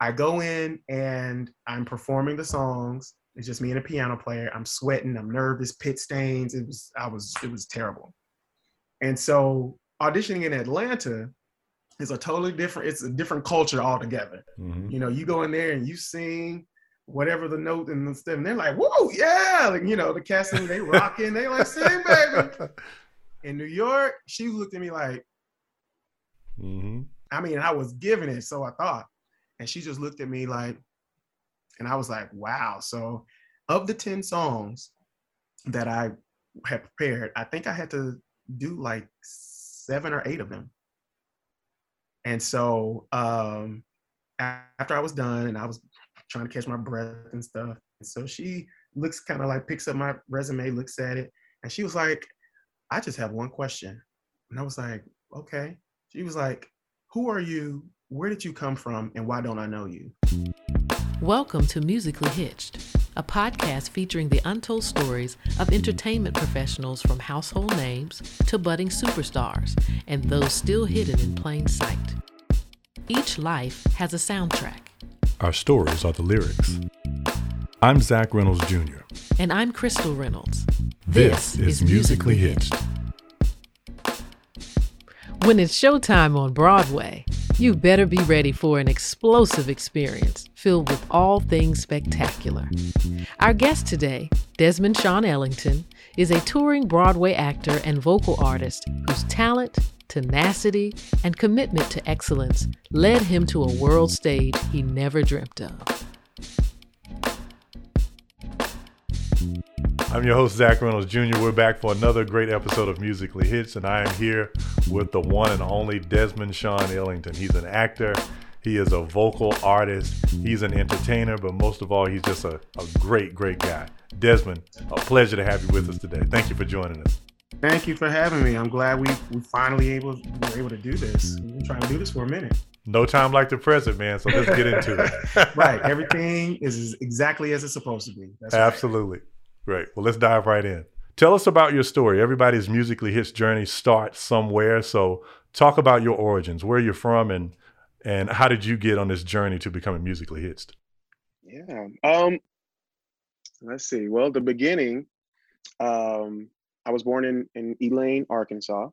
I go in and I'm performing the songs. It's just me and a piano player. I'm sweating. I'm nervous. Pit stains. It was. I was. It was terrible. And so auditioning in Atlanta is a totally different. It's a different culture altogether. Mm-hmm. You know, you go in there and you sing whatever the note and the stuff, and they're like, "Whoa, yeah!" Like you know, the casting they rocking. They like, "Sing, baby." In New York, she looked at me like, mm-hmm. I mean, I was giving it, so I thought. And she just looked at me like, and I was like, wow. So of the 10 songs that I had prepared, I think I had to do like seven or eight of them. And so um, after I was done and I was trying to catch my breath and stuff, and so she looks kind of like picks up my resume, looks at it, and she was like, I just have one question. And I was like, okay. She was like, who are you? Where did you come from? And why don't I know you? Welcome to Musically Hitched, a podcast featuring the untold stories of entertainment professionals from household names to budding superstars and those still hidden in plain sight. Each life has a soundtrack. Our stories are the lyrics. I'm Zack Reynolds Jr. And I'm Crystal Reynolds. This, this is, is Musically Hitched. When it's showtime on Broadway, you better be ready for an explosive experience filled with all things spectacular. Our guest today, Desmond Sean Ellington, is a touring Broadway actor and vocal artist whose talent, tenacity, and commitment to excellence led him to a world stage he never dreamt of. I'm your host, Zack Reynolds Jr. We're back for another great episode of Musically Hitched, and I am here with the one and only Desmond Sean Ellington. He's an actor, he is a vocal artist, he's an entertainer, but most of all, he's just a, a great, great guy. Desmond, a pleasure to have you with us today. Thank you for joining us. Thank you for having me. I'm glad we we finally able were able to do this. We've been trying to do this for a minute. No time like the present, man. So let's get into it. right. Everything is exactly as it's supposed to be. That's Absolutely. Right. Great. Well, let's dive right in. Tell us about your story. Everybody's musically hitched journey starts somewhere. So talk about your origins, where you're from, and and how did you get on this journey to becoming musically hitched? Yeah. Um. Let's see. Well, the beginning. Um, I was born in in Elaine, Arkansas,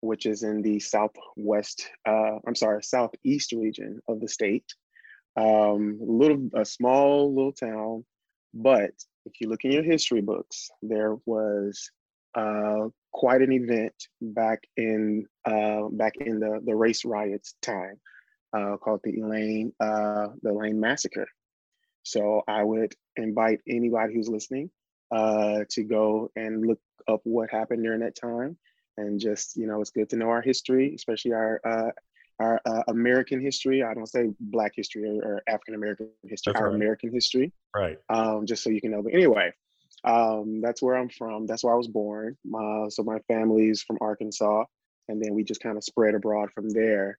which is in the southwest. Uh, I'm sorry, southeast region of the state. Um, a little, a small little town, but if you look in your history books, there was uh, quite an event back in uh, back in the the race riots time uh, called the Elaine uh, the Elaine massacre. So I would invite anybody who's listening uh, to go and look up what happened during that time, and just you know it's good to know our history, especially our uh, our uh, American history. I don't say Black history or, or African American history. That's our right. American history, right? Um, just so you can know. But anyway, um, that's where I'm from. That's where I was born. My, so my family's from Arkansas, and then we just kind of spread abroad from there.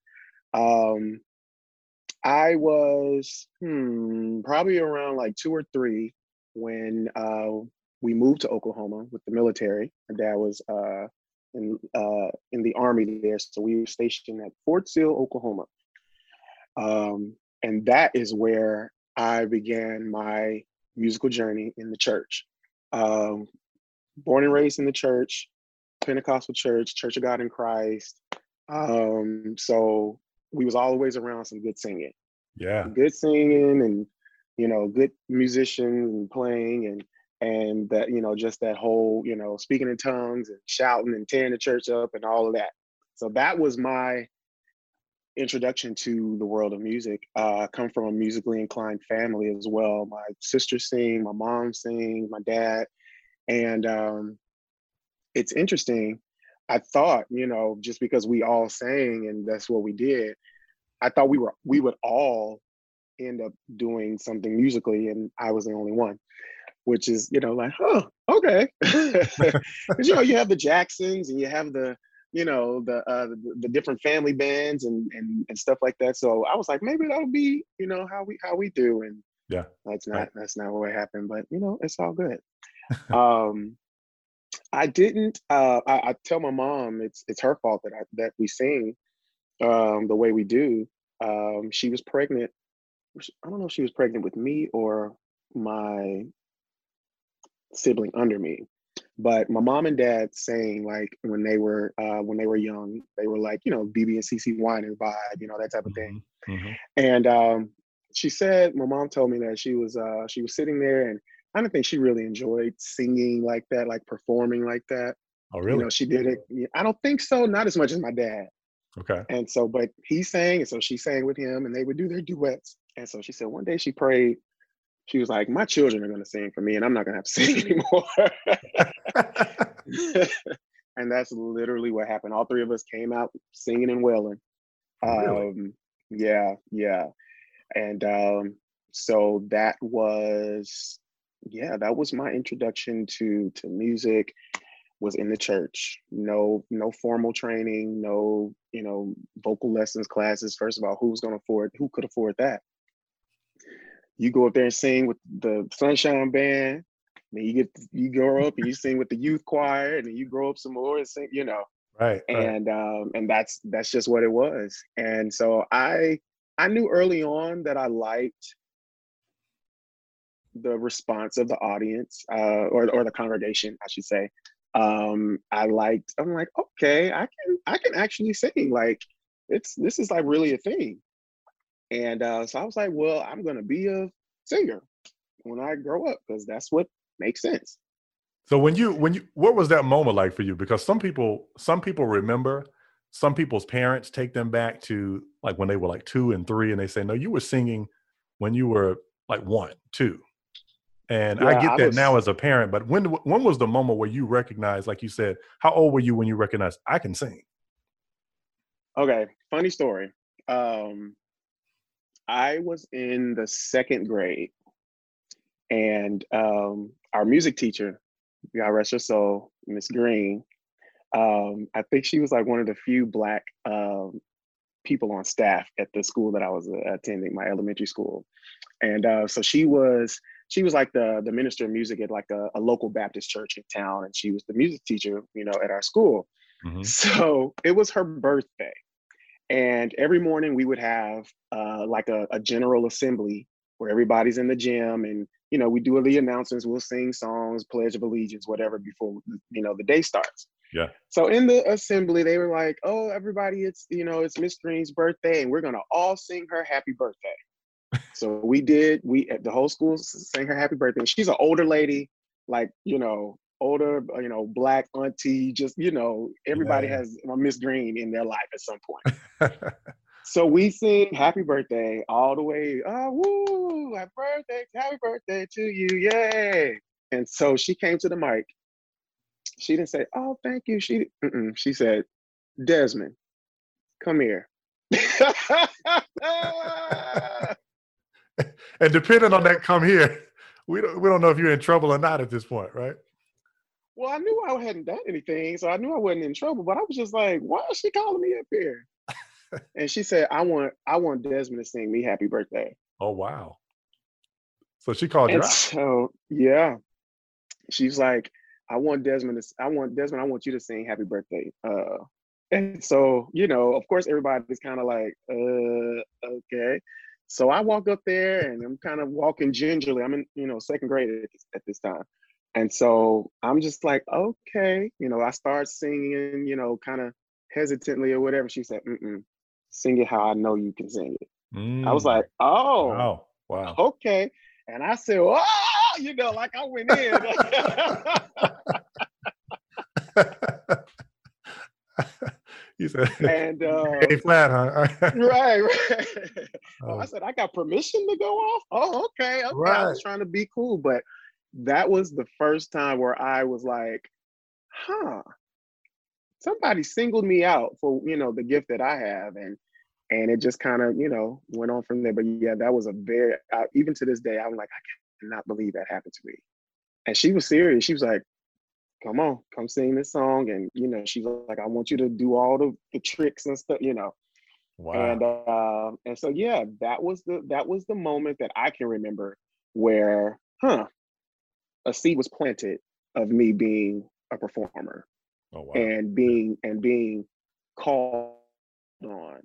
Um, I was hmm, probably around like two or three when uh, we moved to Oklahoma with the military. My dad was uh, in uh, in the army there. So we were stationed at Fort Sill, Oklahoma, um, and that is where I began my musical journey in the church. Um, born and raised in the church, Pentecostal church, Church of God in Christ. Um, so we was always around some good singing. Yeah, good singing and you know good musicians and playing and and that you know just that whole you know speaking in tongues and shouting and tearing the church up and all of that. So that was my introduction to the world of music. Uh, i come from a musically inclined family as well. My sister sing my mom sing my dad. And um, it's interesting. I thought you know just because we all sang and that's what we did i thought we were we would all end up doing something musically and i was the only one which is you know like huh okay. Because you know you have the jacksons and you have the you know the, uh, the, the different family bands and, and and stuff like that. So i was like maybe that'll be you know how we how we do. And yeah. that's not right. that's not what happened but you know it's all good. Um i didn't uh I, I, tell my mom it's it's her fault that i that we sing um the way we do. Um she was pregnant I don't know if she was pregnant with me or my sibling under me. But my mom and dad saying like when they were uh, when they were young, they were like you know BeBe and CeCe Winans vibe, you know that type of thing. Mm-hmm. And um, she said, my mom told me that she was uh, she was sitting there, and I don't think she really enjoyed singing like that, like performing like that. Oh, really? You know, she did it. I don't think so. Not as much as my dad. Okay. And so, but he sang, and so she sang with him, and they would do their duets. And so she said one day she prayed she was like, My children are gonna sing for me and I'm not gonna have to sing anymore. and that's literally what happened. All three of us came out singing and wailing. Really? Um, yeah, yeah. And um, so that was yeah, that was my introduction to to music was in the church. No, no formal training, no, you know, vocal lessons classes. First of all, who's gonna afford who could afford that? You go up there and sing with the Sunshine Band. Then you get you grow up and you sing with the youth choir, and then you grow up some more and sing, you know. Right. And right. um, and that's that's just what it was. And so I I knew early on that I liked the response of the audience uh, or or the congregation, I should say. Um, I liked. I'm like, okay, I can I can actually sing. Like, it's this is like really a thing. And uh, so I was like, well, I'm going to be a singer when I grow up because that's what makes sense. So when you when you what was that moment like for you? Because some people some people remember, some people's parents take them back to like when they were like two and three, and they say, no, you were singing when you were like one, two. And yeah, I get that was, now as a parent, but when when was the moment where you recognized, like you said, how old were you when you recognized I can sing? Okay, funny story. Um, I was in the second grade, and um, our music teacher, God rest her soul, Miss Green, um, I think she was like one of the few Black um, people on staff at the school that I was uh, attending, my elementary school, and uh, so she was she was like the the minister of music at like a, a, local Baptist church in town, and she was the music teacher, you know, at our school. Mm-hmm. So it was her birthday, and every morning we would have uh, like a, a, general assembly where everybody's in the gym and, you know, we do the announcements, we'll sing songs, Pledge of Allegiance, whatever, before, you know, the day starts. Yeah. So in the assembly, they were like, oh, everybody, it's, you know, it's Miss Green's birthday and we're going to all sing her happy birthday. so we did, we, at the whole school sang her happy birthday. She's an older lady, like, you know, older, uh, you know, black auntie, just, you know, everybody yeah. has a Miss Green in their life at some point. so we sing happy birthday all the way, oh, woo, happy birthday, happy birthday to you, yay. And so she came to the mic. She didn't say, oh, thank you. She, she said, Desmond, come here. and depending on that come here, we don't we don't know if you're in trouble or not at this point, right? Well, I knew I hadn't done anything, so I knew I wasn't in trouble. But I was just like, why is she calling me up here? and she said, I want I want Desmond to sing me happy birthday. Oh wow. So she called you out. So yeah. She's like, I want Desmond to I want Desmond, I want you to sing happy birthday. Uh and so, you know, of course everybody's kind of like, uh, okay. So I walk up there and I'm kind of walking gingerly. I'm in, you know, second grade at this, at this time. And so I'm just like, okay, you know, I start singing, you know, kind of hesitantly or whatever. She said, Mm-mm, sing it how I know you can sing it. Mm. I was mm. like, oh, wow, wow, okay. And I said, oh, you know, like I went in. you said, and uh, A flat, huh? right, right. Oh. I said, I got permission to go off. Oh, okay, okay. Right. I was trying to be cool, but that was the first time where I was like, huh, somebody singled me out for, you know, the gift that I have. And, and it just kind of, you know, went on from there. But yeah, that was a very, uh, even to this day, I'm like, I cannot believe that happened to me. And she was serious. She was like, come on, come sing this song. And, you know, she's like, I want you to do all the, the tricks and stuff, you know. Wow. And uh, and so yeah, that was the that was the moment that I can remember where, huh, a seed was planted of me being a performer oh, wow. and being and being called on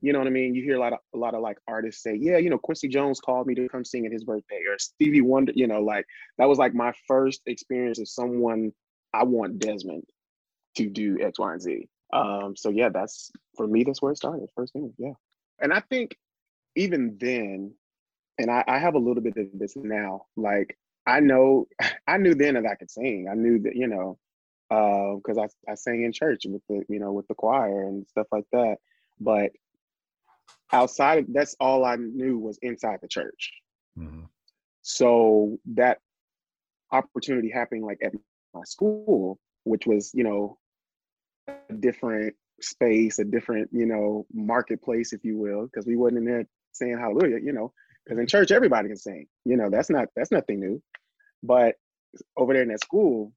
You know what I mean? You hear a lot of a lot of like artists say, yeah, you know, Quincy Jones called me to come sing at his birthday, or Stevie Wonder. You know, like that was like my first experience of someone I want Desmond to do X, Y, and Z. Um, so yeah, that's for me. That's where it started. First thing, yeah. And I think even then, and I, I have a little bit of this now. Like I know, I knew then that I could sing. I knew that you know, because uh, I I sang in church with the you know with the choir and stuff like that. But outside of that's all I knew was inside the church. Mm-hmm. So that opportunity happening like at my school, which was you know a different space, a different you know marketplace, if you will, because we wasn't in there saying hallelujah, you know, because in church everybody can sing. You know, that's not that's nothing new. But over there in that school,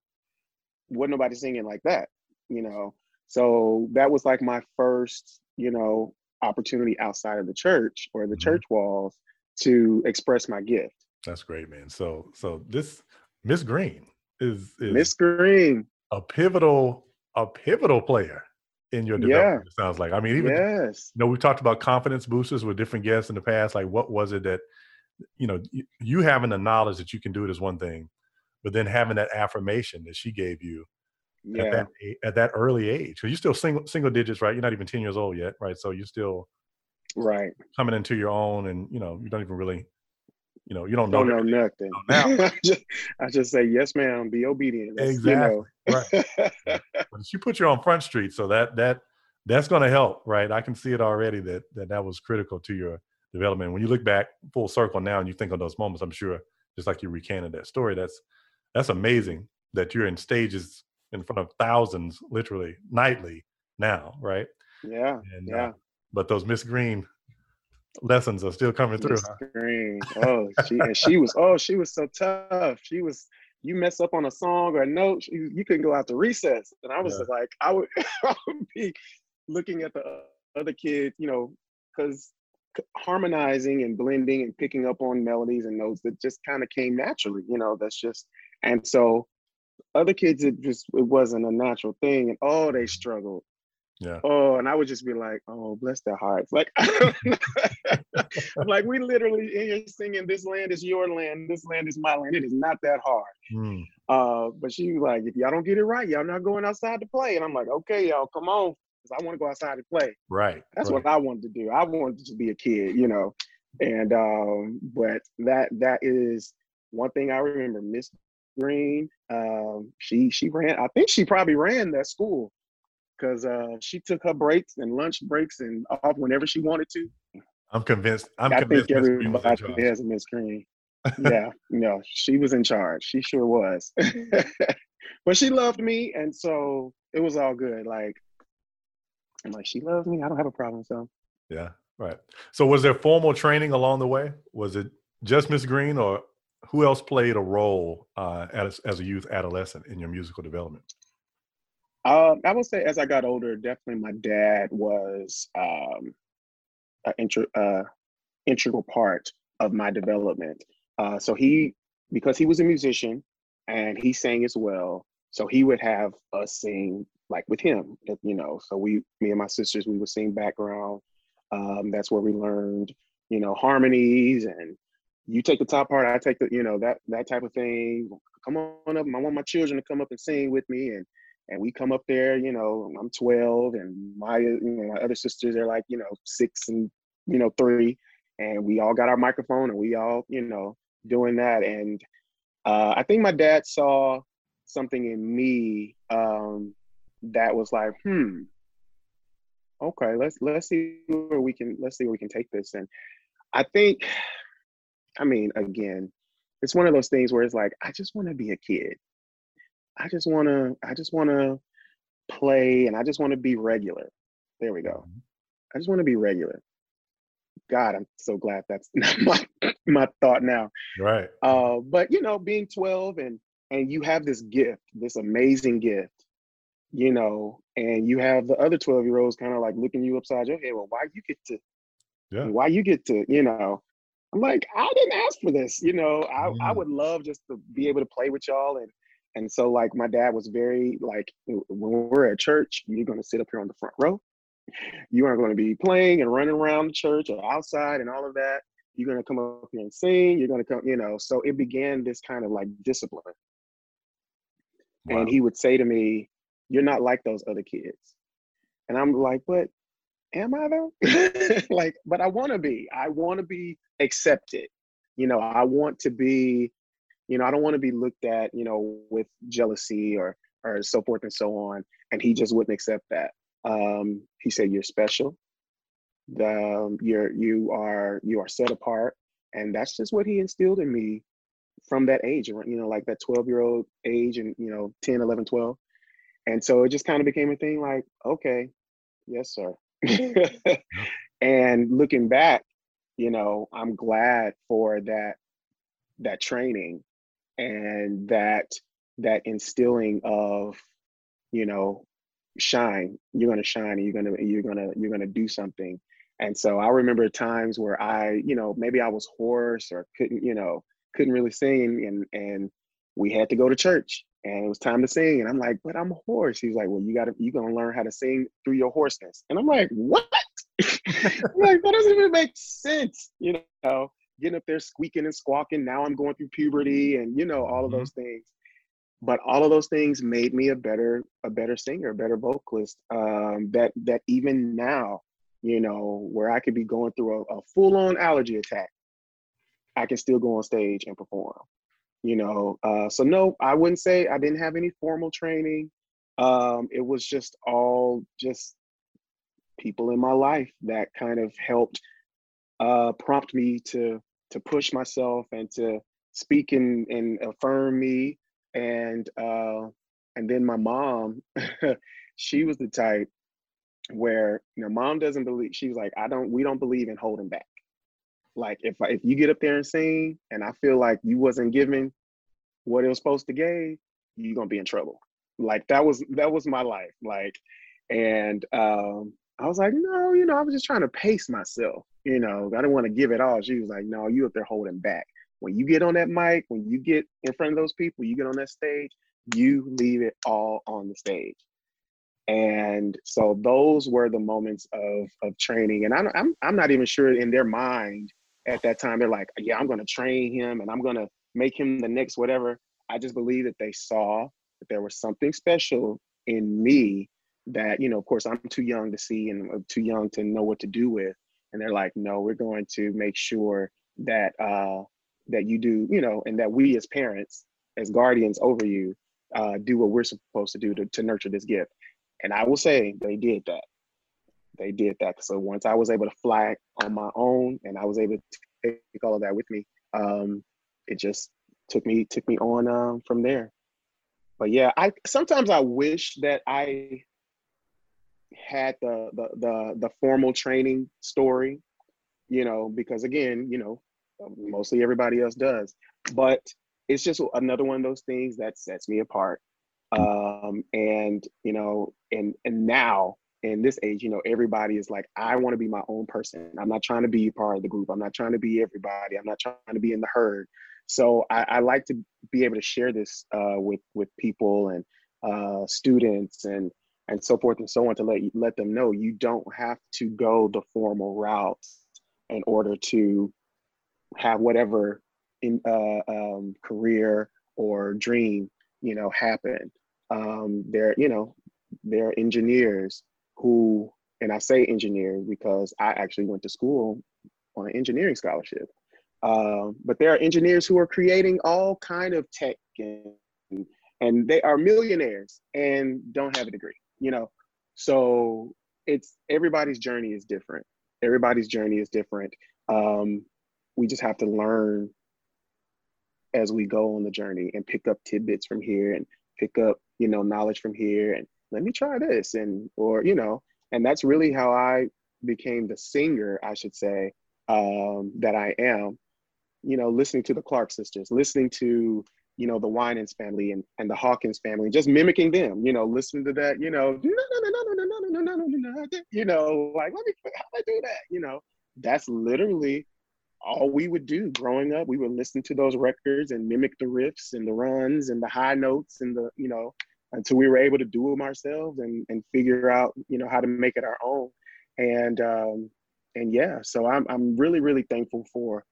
wasn't nobody singing like that, you know. So that was like my first, you know, opportunity outside of the church or the mm-hmm. church walls to express my gift. That's great, man. So so this Miss Green is, is Miss Green, a pivotal a pivotal player in your development. Yeah. It sounds like. I mean, even yes. you know, we talked about confidence boosters with different guests in the past. Like, what was it that you know you having the knowledge that you can do it is one thing, but then having that affirmation that she gave you yeah. at that at that early age. Because you're still single single digits, right? You're not even ten years old yet, right? So you're still right coming into your own, and you know you don't even really, you know, you don't know, don't know nothing. Now. I, just, say yes, ma'am. Be obedient. That's, exactly. You know. right. but she put you on front street, so that that that's going to help, right? I can see it already that that that was critical to your development. When you look back full circle now and you think on those moments, I'm sure just like you recanted that story, that's that's amazing that you're in stages in front of thousands, literally nightly now, right? Yeah. And, uh, yeah. Uh, but those Miss Green lessons are still coming through. Huh? Oh, she and she was oh, she was so tough. She was you mess up on a song or a note, you, you couldn't go out to recess. And I was yeah. like, I would, I would be looking at the other kids, you know, because harmonizing and blending and picking up on melodies and notes that just kind of came naturally, you know, that's just, and so other kids, it just, it wasn't a natural thing. And oh, they struggled. Yeah. Oh, and I would just be like, oh, bless their hearts. Like, I'm like, we literally in here singing, this land is your land, this land is my land. It is not that hard. Mm. Uh, but she was like, if y'all don't get it right, y'all not going outside to play. And I'm like, okay, y'all, come on because I want to go outside and play. Right. That's right. what I wanted to do. I wanted to be a kid, you know. And um, but that that is one thing I remember. Miss Green, um, she she ran. I think she probably ran that school because uh, she took her breaks and lunch breaks and off whenever she wanted to. I'm convinced. I'm I convinced think everybody has a Miss Green. yeah, no, she was in charge. She sure was. but she loved me, and so it was all good. Like I'm like, she loves me. I don't have a problem. So yeah, right. So was there formal training along the way? Was it just Miss Green, or who else played a role uh, as as a youth adolescent in your musical development? Um, I would say as I got older, definitely my dad was um, an uh, integral part of my development. Uh, so he, because he was a musician and he sang as well, so he would have us sing like with him, you know. So we, me and my sisters, we would sing background. Um, that's where we learned, you know, harmonies and you take the top part, I take the, you know, that that type of thing. Come on up. I want my children to come up and sing with me, and and we come up there. You know, I'm 12, and my you know my other sisters are like you know six and you know three, and we all got our microphone, and we all you know doing that. And uh, I think my dad saw something in me um, that was like, hmm, okay, let's let's see where we can let's see where we can take this. And I think, I mean, again, it's one of those things where it's like, I just want to be a kid. I just want to, I just want to play, and I just want to be regular. There we go. Mm-hmm. I just want to be regular. God, I'm so glad that's not my my thought now. Right. Uh, but you know, being 12 and and you have this gift, this amazing gift, you know, and you have the other 12 year olds kind of like looking you upside your head. Well, why you get to, yeah. why you get to, you know, I'm like, I didn't ask for this, you know, I, mm. I would love just to be able to play with y'all. And, and so like my dad was very like, when we're at church, you're going to sit up here on the front row you aren't going to be playing and running around the church or outside and all of that. You're going to come up here and sing. You're going to come, you know. So it began this kind of like discipline. Wow. And he would say to me, You're not like those other kids. And I'm like, But am I though? like, but I want to be. I want to be accepted. You know, I want to be, you know, I don't want to be looked at, you know, with jealousy or or so forth and so on. And he just wouldn't accept that. Um, he said, "You're special. The um, you're you are you are set apart." And that's just what he instilled in me from that age, you know, like that 12 year old age and, you know, 10, 11, 12. And so it just kind of became a thing like, okay, yes, sir. and looking back, you know, I'm glad for that that training and that that instilling of, you know, shine. You're gonna shine and you're gonna you're gonna you're gonna do something. And so I remember times where I, you know, maybe I was hoarse or couldn't, you know, couldn't really sing and and we had to go to church and it was time to sing. And i'm like but i'm a horse he's like well you gotta you're gonna learn how to sing through your hoarseness. And i'm like what? Like that doesn't even make sense you know getting up there squeaking and squawking now i'm going through puberty and you know all of mm-hmm. those things. But all of those things made me a better a better singer a better vocalist um, that that even now you know where i could be going through a, a full-on allergy attack i can still go on stage and perform you know uh, so no i wouldn't say i didn't have any formal training. Um, it was just all just people in my life that kind of helped uh, prompt me to to push myself and to speak and, and affirm me and uh, and then my mom she was the type where you know mom doesn't believe she was like i don't we don't believe in holding back like if if you get up there and sing, and I feel like you wasn't giving what it was supposed to give, you're gonna be in trouble. Like that was that was my life. Like, and um, I was like, no, you know, I was just trying to pace myself. You know, I didn't want to give it all. She was like, no, you up there holding back. When you get on that mic, when you get in front of those people, you get on that stage, you leave it all on the stage. And so those were the moments of of training. And I'm I'm I'm not even sure in their mind at that time they're like, yeah, I'm going to train him and I'm going to make him the next whatever. I just believe that they saw that there was something special in me that, you know, of course, I'm too young to see and uh, too young to know what to do with. And they're like, no, we're going to make sure that uh, that you do, you know, and that we as parents, as guardians over you, uh, do what we're supposed to do to, to nurture this gift. And I will say they did that they did that. So once I was able to fly on my own and I was able to take all of that with me, um, it just took me took me on um, from there. But yeah, I sometimes I wish that I had the the the, the formal training story, you know, because again, you know, mostly everybody else does. But it's just another one of those things that sets me apart. Um, and you know, and and now in this age, you know, everybody is like, I want to be my own person. I'm not trying to be part of the group. I'm not trying to be everybody. I'm not trying to be in the herd. So I, I like to be able to share this uh, with with people and uh, students and and so forth and so on to let let them know you don't have to go the formal route in order to have whatever in uh, um, career or dream you know happen. Um, there, you know, there are engineers who, and I say engineer because I actually went to school on an engineering scholarship. Um, but there are engineers who are creating all kind of tech and, and they are millionaires and don't have a degree, you know? So it's everybody's journey is different. Everybody's journey is different. Um, we just have to learn as we go on the journey and pick up tidbits from here and pick up, you know, knowledge from here and let me try this and or you know and that's really how i became the singer i should say um, that i am you know listening to the clark sisters listening to you know the winans family and, and the hawkins family just mimicking them you know listening to that you know you know like let me how do i do that you know that's literally all we would do growing up we would listen to those records and mimic the riffs and the runs and the high notes and the you know until we were able to do them ourselves and and figure out you know how to make it our own and um and yeah so i'm i'm really really thankful for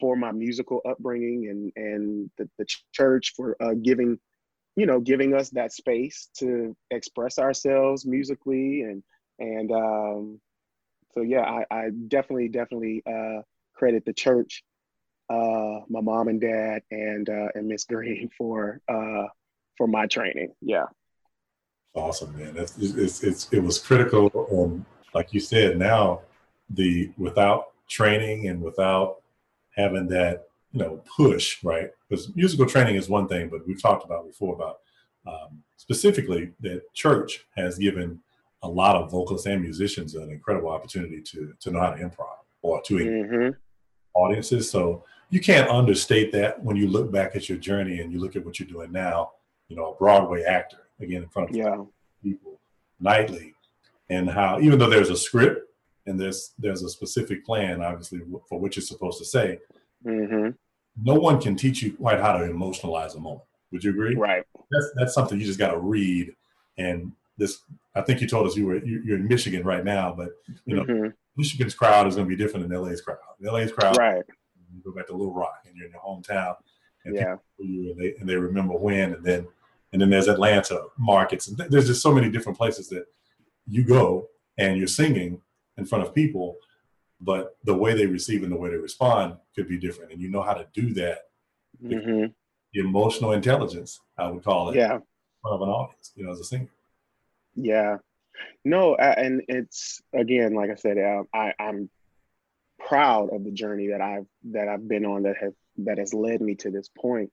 for my musical upbringing and and the, the church for uh, giving you know giving us that space to express ourselves musically and and um so yeah i i definitely definitely uh credit the church uh my mom and dad and uh and miss green for uh for my training yeah. Awesome man. It's, it's, it's it was critical um like you said now the without training and without having that you know push right because musical training is one thing but we've talked about before about um, specifically that church has given a lot of vocalists and musicians an incredible opportunity to to know how to improv or to mm-hmm. audiences so you can't understate that when you look back at your journey and you look at what you're doing now you know a broadway actor again in front of yeah. people nightly and how even though there's a script and there's there's a specific plan, obviously, for what you're supposed to say. Mm-hmm. No one can teach you quite how to emotionalize a moment. Would you agree? Right. That's that's something you just got to read. And this, I think you told us you were you're in Michigan right now, but you know, mm-hmm. Michigan's crowd is going to be different than LA's crowd. LA's crowd, right? You go back to Little Rock, and you're in your hometown, and yeah, you, and they and they remember when, and then and then there's Atlanta markets, and there's just so many different places that you go and you're singing in front of people, but the way they receive and the way they respond could be different. And you know how to do that. Mm-hmm. Emotional intelligence, I would call it. Yeah. In front of an audience, you know, as a singer. Yeah. No, and it's again, like I said, uh, I, I'm proud of the journey that I've that I've been on that have that has led me to this point.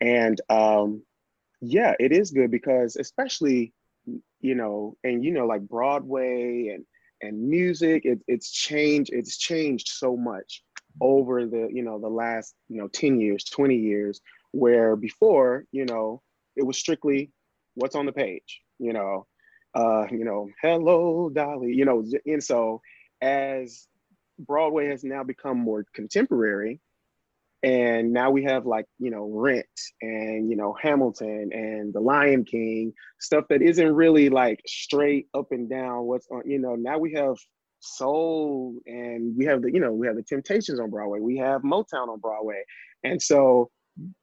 And um, yeah, it is good because especially, you know, and you know, like Broadway and and music it, it's changed it's changed so much over the you know the last you know 10 years 20 years where before you know it was strictly what's on the page you know uh you know hello dolly you know and so as broadway has now become more contemporary and now we have like you know rent and you know hamilton and the lion king stuff that isn't really like straight up and down what's on you know now we have soul and we have the you know we have the temptations on broadway. We have motown on broadway. And so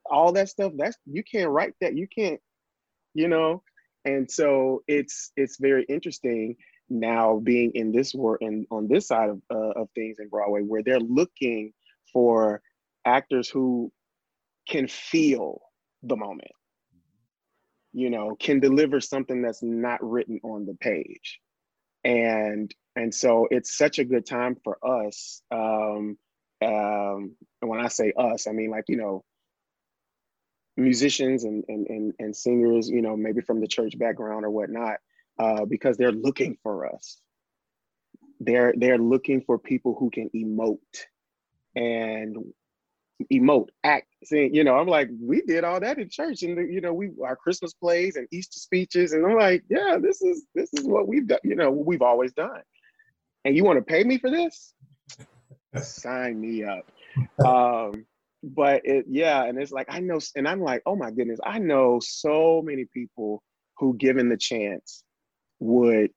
all that stuff that's you can't write that. You can't you know? And so it's it's very interesting now being in this work and on this side of, uh, of things in broadway where they're looking for actors who can feel the moment you know can deliver something that's not written on the page. And and so it's such a good time for us um um and when i say us i mean like you know musicians and and and, and singers you know maybe from the church background or whatnot uh because they're looking for us. They're they're looking for people who can emote. And emote, act, sing. You know, I'm like, we did all that in church, and you know, we our Christmas plays and Easter speeches, and I'm like, yeah, this is this is what we've done. You know, we've always done. And you want to pay me for this? Sign me up. Um, but it, yeah, and it's like I know, and I'm like, oh my goodness, I know so many people who, given the chance, would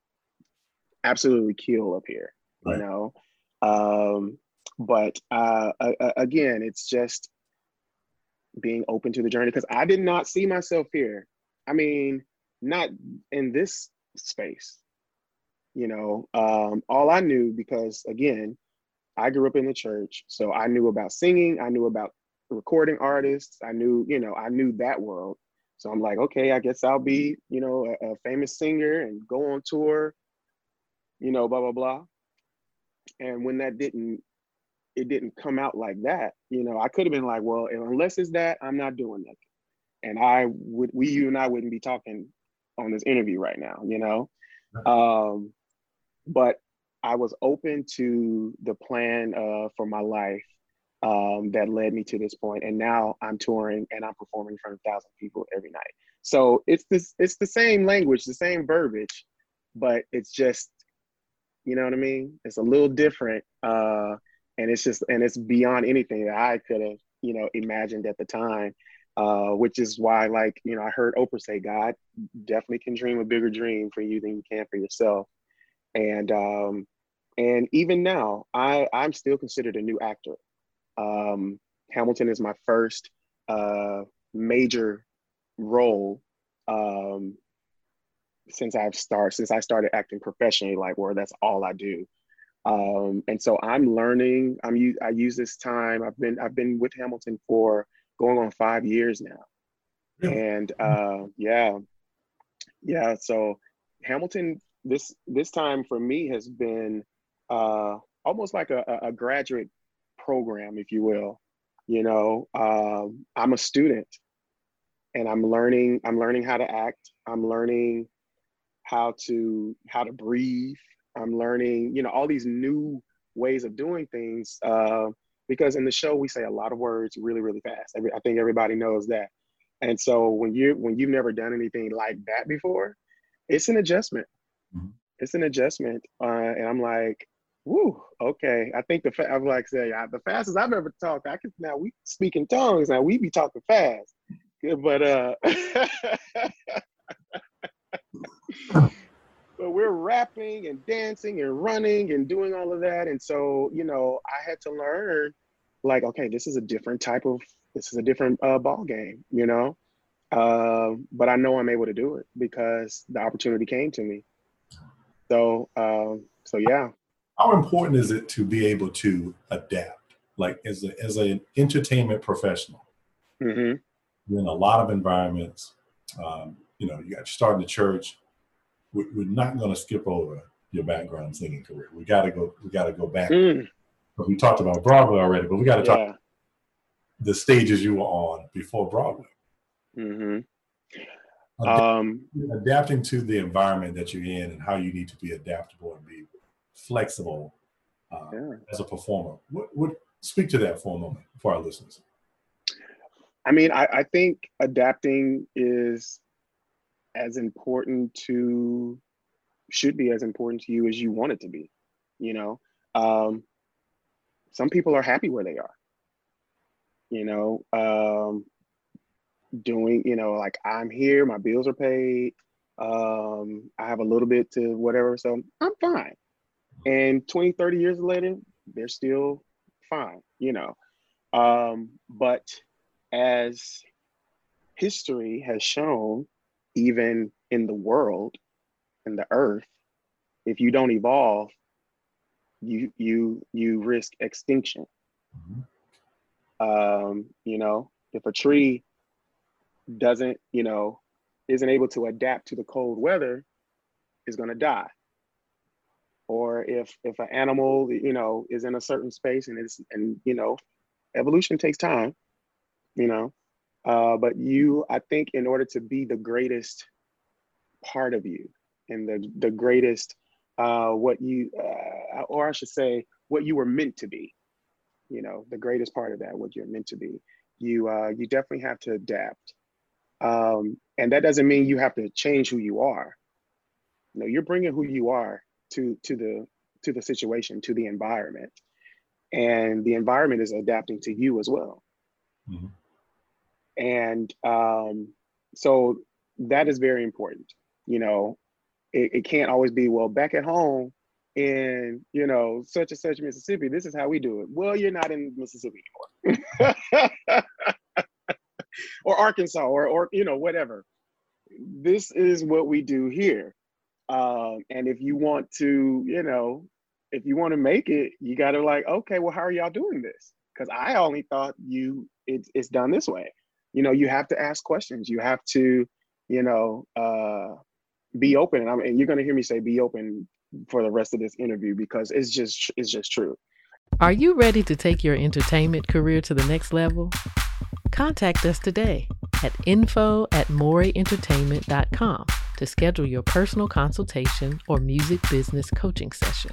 absolutely kill up here. Right. You know, um, but uh, again, it's just being open to the journey because I did not see myself here. I mean, not in this space. You know, um, all I knew because again, I grew up in the church, so I knew about singing, I knew about recording artists, I knew, you know, I knew that world. So I'm like, okay, I guess I'll be, you know, a, a famous singer and go on tour, you know, blah blah blah. And when that didn't it didn't come out like that. You know, I could have been like, well, unless it's that, I'm not doing nothing. And I would, we, you and I wouldn't be talking on this interview right now, you know? Um, but I was open to the plan uh, for my life um, that led me to this point. And now I'm touring and I'm performing in front of a thousand people every night. So it's this, it's the same language, the same verbiage, but it's just, you know what I mean? It's a little different. Uh, and it's just and it's beyond anything that I could have you know imagined at the time. uh, which is why, like, you know, I heard Oprah say, God definitely can dream a bigger dream for you than you can for yourself. And um, and even now, I I'm still considered a new actor. Um, Hamilton is my first uh, major role um, since I've started since I started acting professionally, like where that's all I do. Um, and so I'm learning. I'm I use this time. I've been I've been with Hamilton for going on five years now, and uh, yeah, yeah. So Hamilton this this time for me has been uh, almost like a, a graduate program, if you will. You know, um, I'm a student, and I'm learning. I'm learning how to act. I'm learning how to how to breathe. I'm learning, you know, all these new ways of doing things. Uh, because in the show we say a lot of words really, really fast. I, I think everybody knows that. And so when you when you've never done anything like that before, it's an adjustment. Mm-hmm. It's an adjustment, uh, and I'm like, woo, okay. I think the fa- I'm like say the fastest I've ever talked. I can now we speak in tongues. Now we be talking fast, but uh. but we're rapping and dancing and running and doing all of that. And so, you know, I had to learn like, okay, this is a different type of, this is a different uh, ball game, you know? Uh, but I know I'm able to do it because the opportunity came to me. So, uh, so yeah. How important is it to be able to adapt? Like as a, as an entertainment professional, mm-hmm. you're in a lot of environments. Um, you know, you got to start in the church, we're not going to skip over your background singing career. We got to go. We got to go back. Mm. We talked about Broadway already, but we got to yeah. talk the stages you were on before Broadway. Mm-hmm. um, adapting to the environment that you're in and how you need to be adaptable and be flexible uh, yeah. as a performer. What, what speak to that for a moment for our listeners? I mean, I, I think adapting is as important to should be as important to you as you want it to be you know? Um, some people are happy where they are you know? Um, doing you know like i'm here my bills are paid um, i have a little bit to whatever so i'm fine. And 20 30 years later they're still fine you know? Um, but as history has shown even in the world, in the earth, if you don't evolve, you you you risk extinction. Mm-hmm. Um, you know, if a tree doesn't, you know, isn't able to adapt to the cold weather, is going to die. Or if if an animal, you know, is in a certain space and is and you know, evolution takes time. You know, uh, but you, I think, in order to be the greatest part of you and the, the greatest, uh, what you, uh, or I should say, what you were meant to be, you know, the greatest part of that, what you're meant to be, you, uh, you definitely have to adapt. Um, and that doesn't mean you have to change who you are. No, you're bringing who you are to, to the, to the situation, to the environment. And the environment is adapting to you as well. Mm-hmm. And um, so that is very important. You know, it, it can't always be, well, back at home in, you know, such and such Mississippi, this is how we do it. Well, you're not in Mississippi anymore. or Arkansas or, or, you know, whatever. This is what we do here. Um, and if you want to, you know, if you want to make it, you got to like, okay, well, how are y'all doing this? Because I only thought you it's, it's done this way you know you have to ask questions. You have to you know uh be open. And, I'm, and you're going to hear me say be open for the rest of this interview because it's just it's just true. Are you ready to take your entertainment career to the next level? Contact us today at info at morey-entertainment.com to schedule your personal consultation or music business coaching session.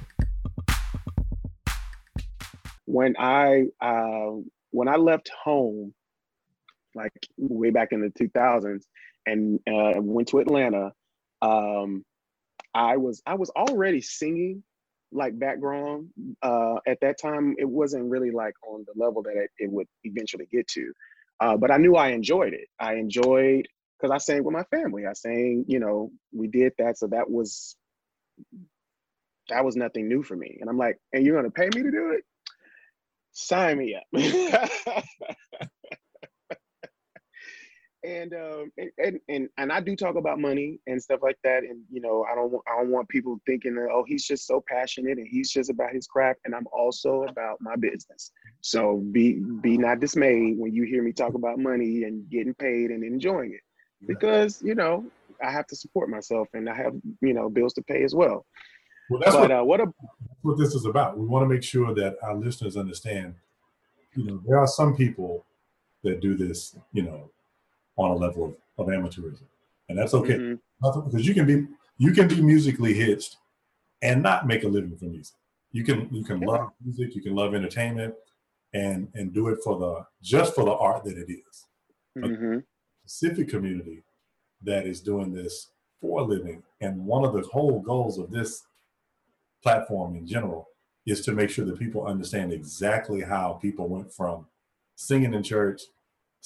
When i uh, when i left home like way back in the 2000s and uh, went to Atlanta, um, I was I was already singing like background. Uh, at that time, it wasn't really like on the level that it, it would eventually get to. Uh, but I knew I enjoyed it. I enjoyed because I sang with my family. I sang, you know, we did that, so that was that was nothing new for me. And I'm like, and you're gonna pay me to do it? Sign me up. and um and, and and I do talk about money and stuff like that and you know I don't I don't want people thinking that oh he's just so passionate and he's just about his craft and I'm also about my business. So be be not dismayed when you hear me talk about money and getting paid and enjoying it because you know I have to support myself and I have you know bills to pay as well. Well that's but, what, uh, what, a, what this is about. We want to make sure that our listeners understand you know there are some people that do this you know on a level of, of amateurism, and that's okay mm-hmm. because you can be you can be musically hitched and not make a living from music. You can you can yeah. love music, you can love entertainment, and and do it for the just for the art that it is. Mm-hmm. A specific community that is doing this for a living, and one of the whole goals of this platform in general is to make sure that people understand exactly how people went from singing in church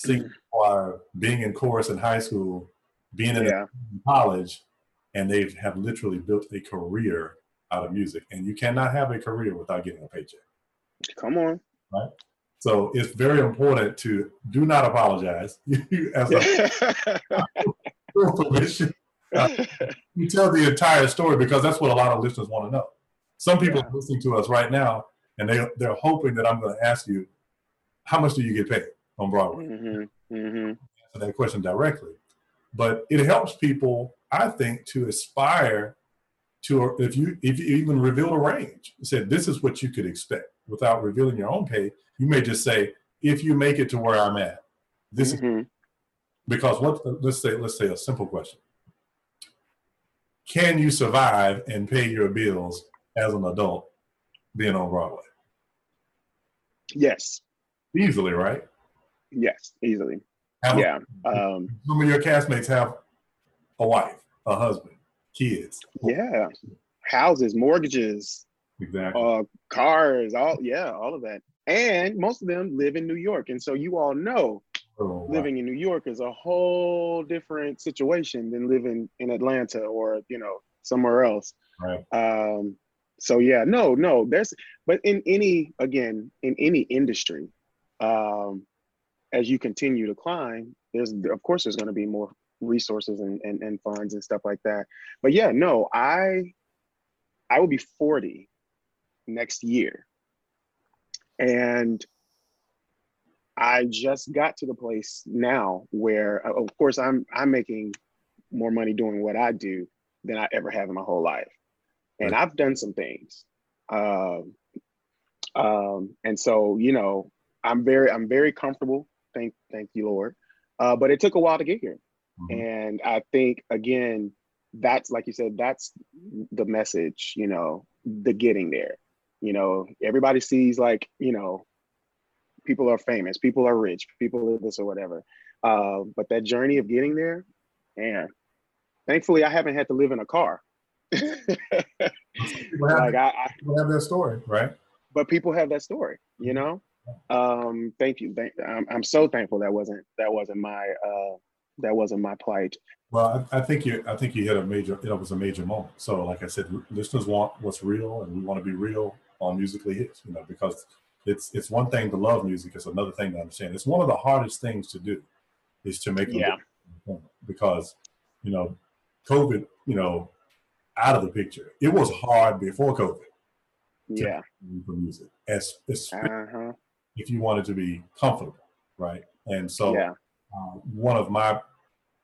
singing choir, being in chorus in high school, being in, yeah. college, and they have literally built a career out of music. And you cannot have a career without getting a paycheck. Come on. Right. So it's very important to do not apologize as a permission. Uh, you tell the entire story because that's what a lot of listeners want to know. Some people yeah. are listening to us right now and they they're hoping that I'm going to ask you, how much do you get paid? On Broadway? Mm-hmm. Mm-hmm. Answer that question directly. But it helps people, I think, to aspire to if you if you even reveal a range, said this is what you could expect without revealing your own pay. You may just say, if you make it to where I'm at, this mm-hmm. is because what let's say let's say a simple question. Can you survive and pay your bills as an adult being on Broadway? Yes. Easily, right? Yes, easily. Have yeah. A, um, some of your castmates have a wife, a husband, kids. Yeah. Houses, mortgages, exactly. Uh, cars, all yeah, all of that. And most of them live in New York. And so you all know oh, living wow. in New York is a whole different situation than living in Atlanta or, you know, somewhere else. Right. Um, so yeah, no, no, there's but in any again, in any industry, um, as you continue to climb, there's of course there's going to be more resources and, and, and funds and stuff like that. But yeah, no, I I will be 40 next year. And I just got to the place now where of course I'm I'm making more money doing what I do than I ever have in my whole life. And I've done some things. Um, um, and so, you know, I'm very I'm very comfortable Thank, thank you, Lord. Uh, but it took a while to get here, mm-hmm. and I think again, that's like you said, that's the message. You know, the getting there. You know, everybody sees like you know, people are famous, people are rich, people are this or whatever. Uh, but that journey of getting there, and Thankfully, I haven't had to live in a car. like I, I have that story, right? But people have that story, you know um thank you. Thank, I'm, I'm so thankful that wasn't that wasn't my uh that wasn't my plight. Well I, I, think you i think you hit a major it was a major moment. So like i said listeners want what's real and we want to be real on Musically Hitched you know because it's it's one thing to love music it's another thing to understand. It's one of the hardest things to do is to make yeah. because you know covid you know out of the picture. It was hard before covid yeah. for music as, as uh-huh if you wanted to be comfortable, right? And so, yeah. uh, one of my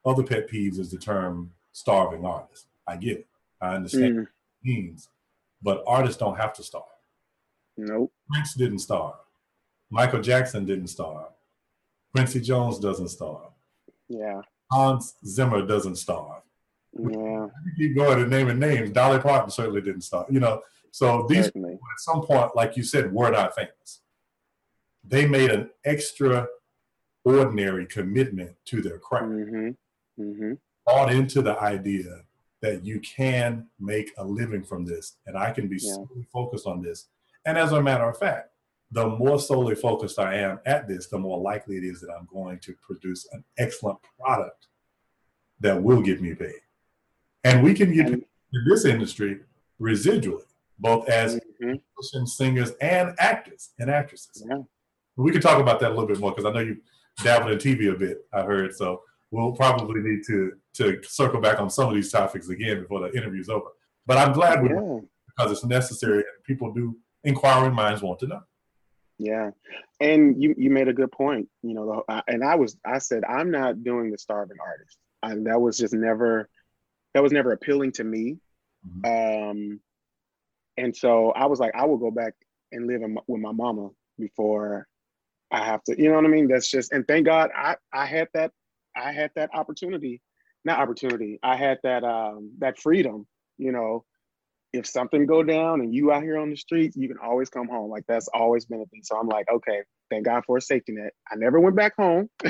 other pet peeves is the term starving artist. I get it, I understand mm. what it means, but artists don't have to starve. Nope. Prince didn't starve. Michael Jackson didn't starve. Quincy Jones doesn't starve. Yeah. Hans Zimmer doesn't starve. Yeah. You keep going and naming names. Dolly Parton certainly didn't starve. You know, so these people, at some point, like you said, were not famous they made an extraordinary commitment to their craft. Mm-hmm. Mm-hmm. Bought into the idea that you can make a living from this and I can be yeah. solely focused on this. And as a matter of fact, the more solely focused I am at this, the more likely it is that I'm going to produce an excellent product that will get me paid. And we can get in this industry residually, both as mm-hmm. singers and actors and actresses. Yeah. We can talk about that a little bit more because I know you dabbled in TV a bit, I heard. So we'll probably need to to circle back on some of these topics again before the interview's over. But I'm glad we yeah. because it's necessary and people do inquiring minds want to know. Yeah, and you you made a good point. You know, and I was I said I'm not doing the starving artist. I, that was just never that was never appealing to me. Mm-hmm. Um, and so I was like, I will go back and live in, with my mama before I have to. You know what I mean? That's just and thank God I I had that I had that opportunity, not opportunity. I had that um that freedom. You know, if something go down and you out here on the streets, you can always come home. Like that's always been a thing. So I'm like, okay, thank God for a safety net. I never went back home.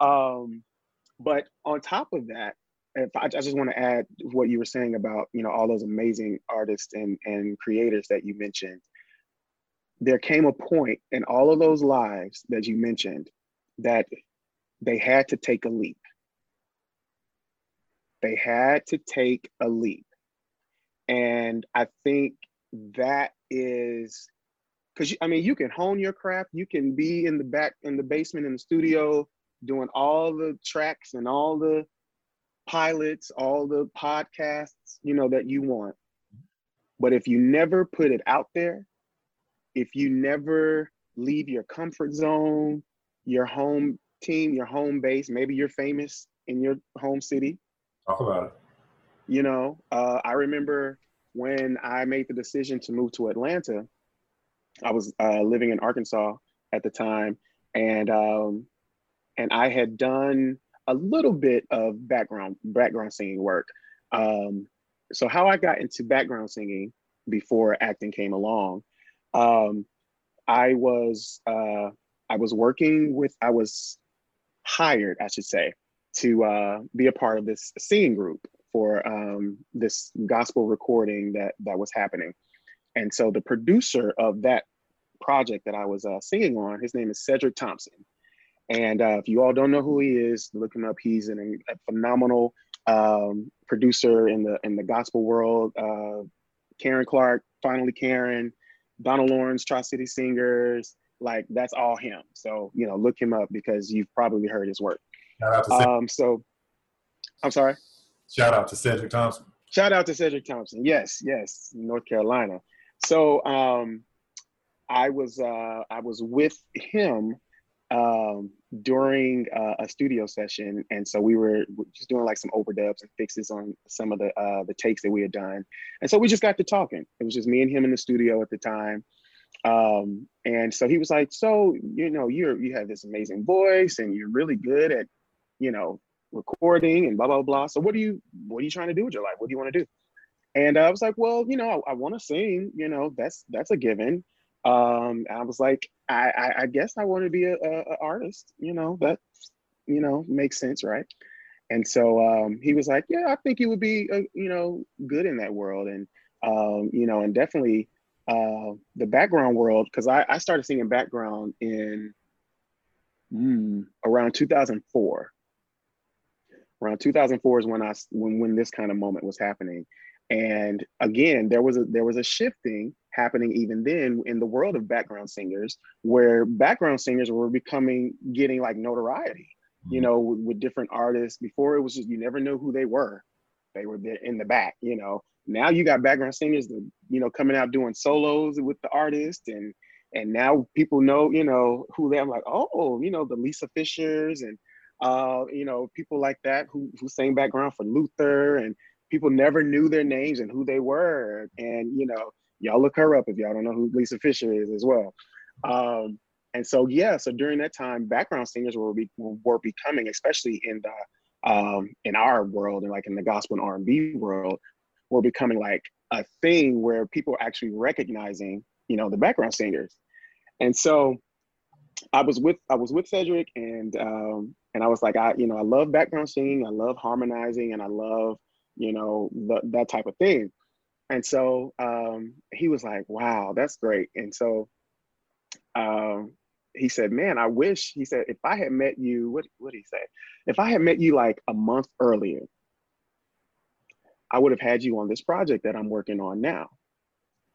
um, but on top of that, if I, I just want to add what you were saying about you know all those amazing artists and and creators that you mentioned. There came a point in all of those lives that you mentioned that they had to take a leap they had to take a leap. And I think that is because I mean, you can hone your craft, you can be in the back, in the basement, in the studio, doing all the tracks and all the pilots, all the podcasts, you know, that you want. But if you never put it out there, if you never leave your comfort zone, your home team, your home base, maybe you're famous in your home city, Talk about it. You know, uh, I remember when I made the decision to move to Atlanta. I was uh, living in Arkansas at the time, and um, and I had done a little bit of background background singing work. Um, so how I got into background singing before acting came along, um, I was uh, I was working with I was hired, I should say, to uh, be a part of this singing group for um, this gospel recording that that was happening. And so the producer of that project that I was uh, singing on, his name is Cedric Thompson. And uh, if you all don't know who he is, look him up. He's an, a phenomenal um, producer in the in the gospel world. Uh, Karen Clark, finally Karen, Donald Lawrence, Tri City Singers, like that's all him. So you know, look him up because you've probably heard his work. Shout out to Um, so, I'm sorry. Shout out to Cedric Thompson. Shout out to Cedric Thompson. Yes, yes, North Carolina. So, um, I was uh, I was with him um, during uh, a studio session, and so we were just doing like some overdubs and fixes on some of the uh, the takes that we had done, and so we just got to talking. It was just me and him in the studio at the time, um, and so he was like, "So you know, you're you have this amazing voice, and you're really good at you know, recording and blah blah blah. So what do you what are you trying to do with your life? What do you want to do? And I was like, well, you know, I, I want to sing. You know, that's that's a given. Um, I was like, I, I, guess I want to be a, a, a, artist. You know, that you know makes sense, right? And so um, he was like, yeah, I think you would be, uh, you know, good in that world, and um, you know, and definitely uh, the background world because I, I started singing background in mm, around 2004 around 2004 is when I when when this kind of moment was happening, and again there was a there was a shifting happening even then in the world of background singers, where background singers were becoming getting like notoriety, you mm-hmm. know, with, with different artists. Before it was just you never knew who they were, they were there in the back, you know. Now you got background singers, that, you know, coming out doing solos with the artist and and now people know, you know, who they. I'm like, oh, you know, the Lisa Fischers and uh, you know, people like that who who sang background for Luther, and people never knew their names and who they were. And you know, y'all look her up if y'all don't know who Lisa Fischer is as well. Um, and so yeah, so during that time, background singers were be, were becoming, especially in the um, in our world and like in the gospel and R and B world, were becoming like a thing where people are actually recognizing, you know, the background singers. And so I was with I was with Cedric and um, and I was like, I, you know, I love background singing, I love harmonizing, and I love, you know, the, that type of thing. and so um, he was like, "Wow, that's great." And so um, he said, "Man, I wish." He said, "If I had met you, what what did he say? If I had met you like a month earlier, I would have had you on this project that I'm working on now."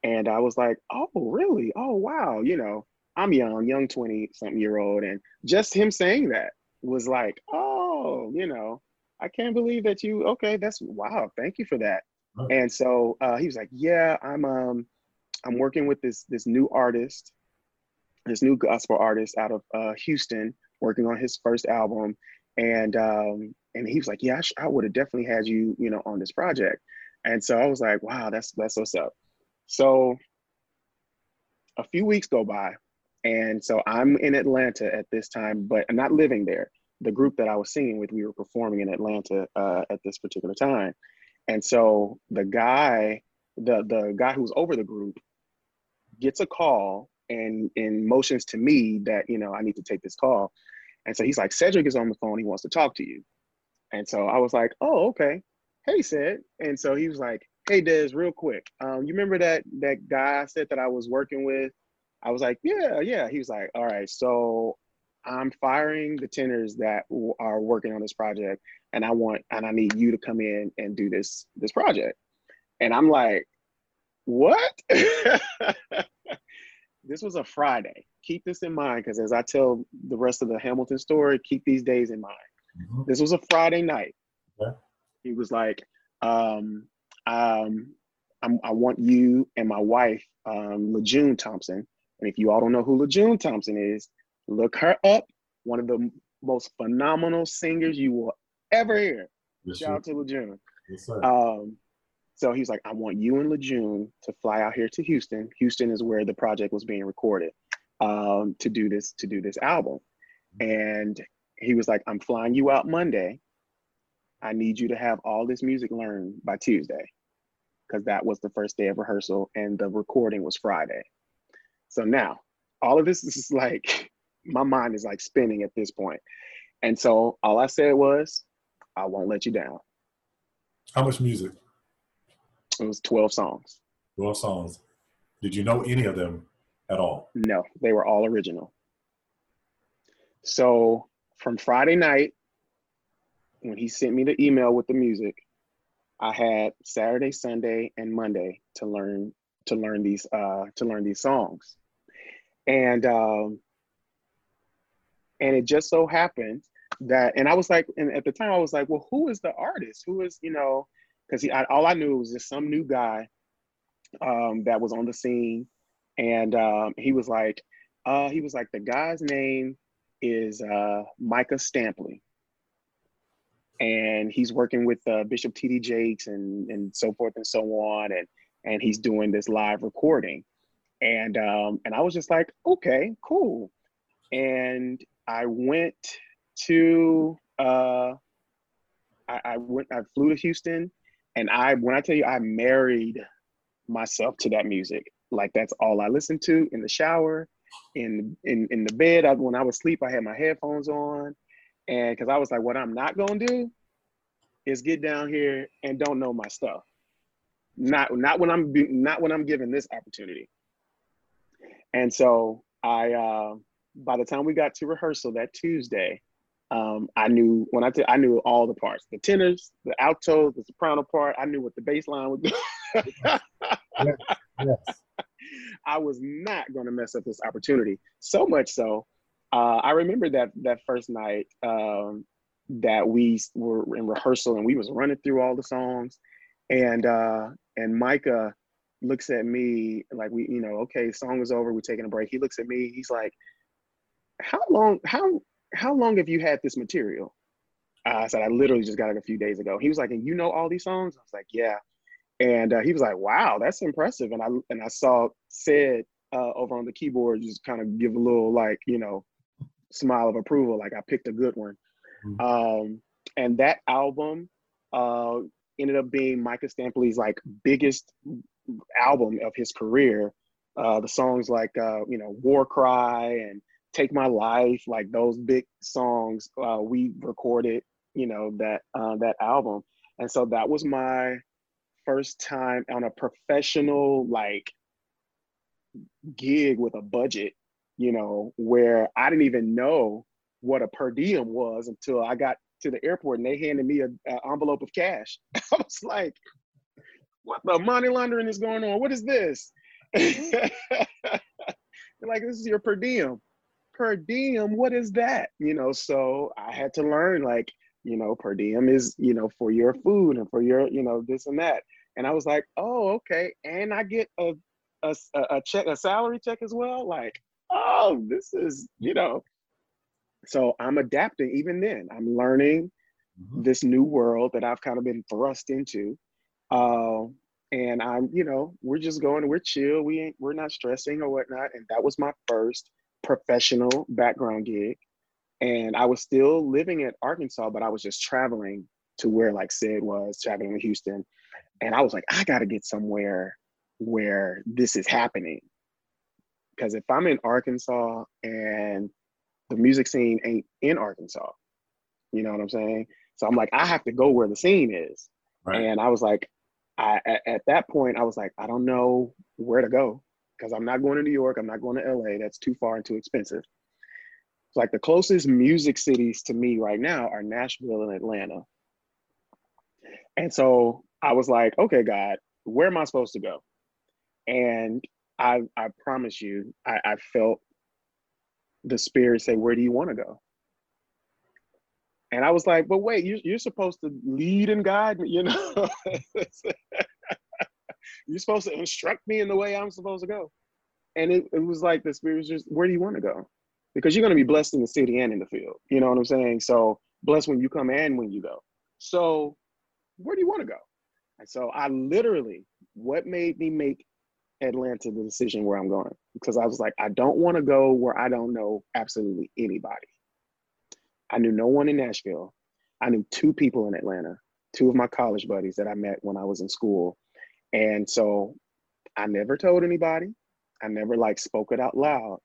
And I was like, "Oh, really? Oh, wow! You know, I'm young, young twenty something year old, and just him saying that was like, oh, you know, I can't believe that you. Okay, that's wow. Thank you for that." And so uh, he was like, "Yeah, I'm um, I'm working with this this new artist, this new gospel artist out of uh, Houston, working on his first album." And um, and he was like, "Yeah, I, sh- I would have definitely had you, you know, on this project." And so I was like, "Wow, that's that's what's up." So a few weeks go by, and so I'm in Atlanta at this time, but I'm not living there. The group that I was singing with, we were performing in Atlanta uh, at this particular time. And so the guy, the the guy who's over the group, gets a call and and motions to me that you know I need to take this call. And so he's like, Cedric is on the phone. He wants to talk to you. And so I was like, oh okay. Hey, Ced. And so he was like, hey, Des, real quick. Um, you remember that that guy I said that I was working with? I was like, yeah, yeah. He was like, all right, so I'm firing the tenors that are working on this project, and I want and I need you to come in and do this this project. And I'm like, what? this was a Friday. Keep this in mind because as I tell the rest of the Hamilton story, keep these days in mind. Mm-hmm. This was a Friday night. Yeah. He was like, um, um, i want you and my wife, um, LaJune Thompson. And if you all don't know who LaJune Thompson is, Look her up. One of the most phenomenal singers you will ever hear. Yes, Shout out to LaJune. Yes, um, so he's like, I want you and LaJune to fly out here to Houston. Houston is where the project was being recorded um, to do this to do this album. And he was like, I'm flying you out Monday. I need you to have all this music learned by Tuesday because that was the first day of rehearsal and the recording was Friday. So now all of this is like my mind is like spinning at this point. And so all I said was, I won't let you down. How much music? It was 12 songs. 12 songs. Did you know any of them at all? No, they were all original. So from Friday night, when he sent me the email with the music, I had Saturday, Sunday, and Monday to learn to learn these uh, to learn these songs. And um, and it just so happened that, and I was like, and at the time I was like, well, who is the artist? Who is, you know, because all I knew was just some new guy um, that was on the scene. And um, he was like, uh, he was like, the guy's name is uh, Micah Stampley. And he's working with uh, Bishop T.D. Jakes and, and so forth and so on. And, and he's doing this live recording. And, um, and I was just like, okay, cool. And I went to uh, I, I went I flew to Houston and I when I tell you I married myself to that music. Like that's all I listened to in the shower, in in in the bed. I, when I was asleep, I had my headphones on, and because I was like, what I'm not gonna do is get down here and don't know my stuff. Not not when I'm not when I'm given this opportunity. And so I uh, by the time we got to rehearsal that Tuesday, um, I knew when I, t- I knew all the parts, the tenors, the alto, the soprano part. I knew what the bass line would do. yes, yes. I was not going to mess up this opportunity. So much so, uh, I remember that that first night um, that we were in rehearsal and we was running through all the songs, and uh, and Micah looks at me like we, you know, okay, song is over, we're taking a break. He looks at me, he's like, how long how how long have you had this material? I Ced I literally just got it a few days ago. He was like, and you know all these songs? I was like, yeah. And uh, he was like, wow, that's impressive. And I and I saw said uh, over on the keyboard just kind of give a little like you know smile of approval, like I picked a good one. Mm-hmm. Um, and that album uh, ended up being Micah Stampley's like biggest album of his career. Uh, the songs like uh, you know War Cry and Take My Life, like those big songs, uh, we recorded, you know, that uh, that album, and so that was my first time on a professional like gig with a budget, you know, where I didn't even know what a per diem was until I got to the airport and they handed me an envelope of cash. I was like, what the money laundering is going on? What is this? like, this is your per diem. Per diem, what is that? You know, so I had to learn like, you know, per diem is, you know, for your food and for your, you know, this and that. And I was like, oh, okay. And I get a a, a check, a salary check as well. Like, oh, this is, you know. So I'm adapting even then. I'm learning mm-hmm. this new world that I've kind of been thrust into. Uh, and I'm, you know, we're just going, we're chill. We ain't, we're not stressing or whatnot. And that was my first professional background gig. And I was still living at Arkansas, but I was just traveling to where like Ced was, traveling to Houston. And I was like, I gotta get somewhere where this is happening. Because if I'm in Arkansas and the music scene ain't in Arkansas, you know what I'm saying? So I'm like, I have to go where the scene is. Right. And I was like, I at, at, that point, I was like, I don't know where to go because I'm not going to New York. I'm not going to LA. That's too far and too expensive. It's like the closest music cities to me right now are Nashville and Atlanta. And so I was like, okay, God, where am I supposed to go? And I I promise you, I, I felt the spirit say, Where do you want to go? And I was like, but wait, you, you're supposed to lead and guide me, you know? you're supposed to instruct me in the way I'm supposed to go. And it, it was like the spirit was just, where do you want to go? Because you're going to be blessed in the city and in the field. You know what I'm saying? So blessed when you come and when you go. So where do you want to go? And so I literally, what made me make Atlanta the decision where I'm going because I was like, I don't want to go where I don't know absolutely anybody. I knew no one in Nashville. I knew two people in Atlanta, two of my college buddies that I met when I was in school. And so I never told anybody. I never like spoke it out loud.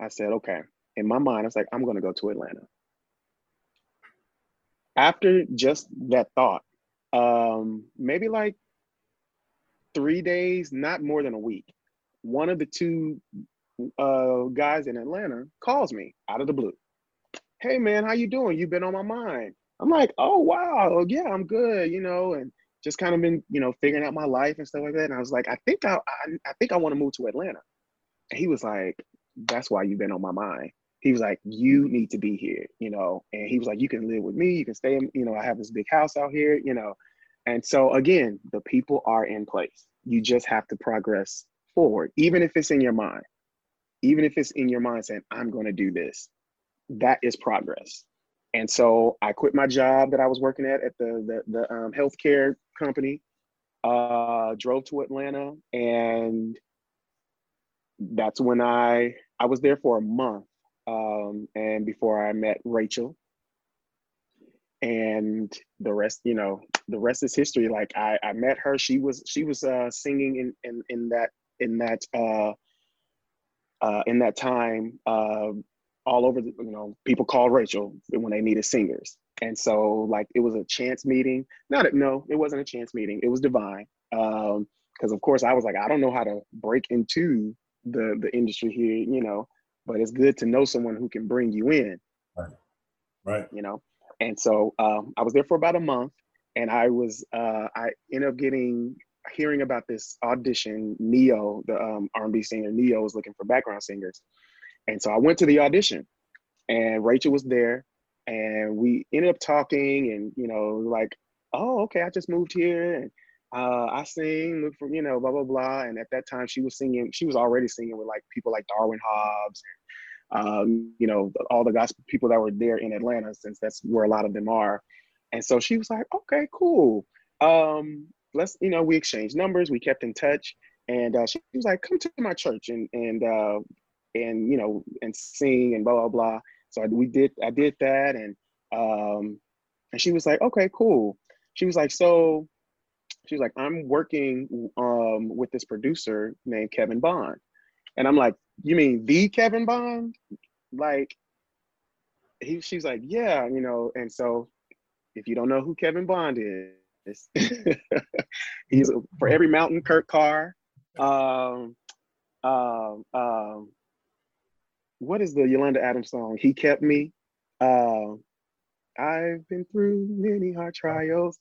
I said, okay. In my mind, I was like, I'm going to go to Atlanta. After just that thought, um, maybe like three days, not more than a week. One of the two uh, guys in Atlanta calls me out of the blue. Hey man, how you doing? You've been on my mind. I'm like, oh wow, yeah, I'm good, you know, and just kind of been, you know, figuring out my life and stuff like that. And I was like, I think I, I, I think I want to move to Atlanta. And he was like, that's why you've been on my mind. He was like, you mm-hmm. need to be here, you know. And he was like, you can live with me, you can stay, in, you know, I have this big house out here, you know. And so again, the people are in place. You just have to progress forward, even if it's in your mind. Even if it's in your mind saying, I'm going to do this, that is progress. And so I quit my job that I was working at at the the, the um, healthcare company, uh, drove to Atlanta, and that's when I I was there for a month, um, and before I met Rachel, and the rest you know the rest is history. Like i i met her. She was she was uh singing in in in that in that uh uh in that time uh all over the, you know people called rachel when they needed singers and so like it was a chance meeting. Not no it wasn't a chance meeting. It was divine. Um because of course i was like i don't know how to break into the the industry here you know but it's good to know someone who can bring you in. Right. Right. You know? And so um, I was there for about a month, and I was uh, I ended up getting hearing about this audition. Ne-Yo, the um, R&B singer. Ne-Yo, was looking for background singers, and so I went to the audition, and Rachel was there, and we ended up talking, and you know, like, oh, okay, I just moved here, and uh, I sing, look for you know, blah blah blah. And at that time, she was singing. She was already singing with like people like Darwin Hobbs and, um, you know, all the gospel people that were there in Atlanta, since that's where a lot of them are. And so she was like, okay, cool. Um, let's, you know, we exchanged numbers, we kept in touch. And uh, she was like, come to my church and, and, uh, and, you know, and sing and blah, blah, blah. So we did, I did that. And, um, and she was like, okay, cool. She was like, so she was like, I'm working um, with this producer named Kevin Bond. And I'm like, you mean the Kevin Bond? Like, he, she's like, yeah, you know. And so, if you don't know who Kevin Bond is, He's for every mountain, Kurt Carr. Um, um, um, what is the Yolanda Adams song? He kept me. Uh, I've been through many hard trials.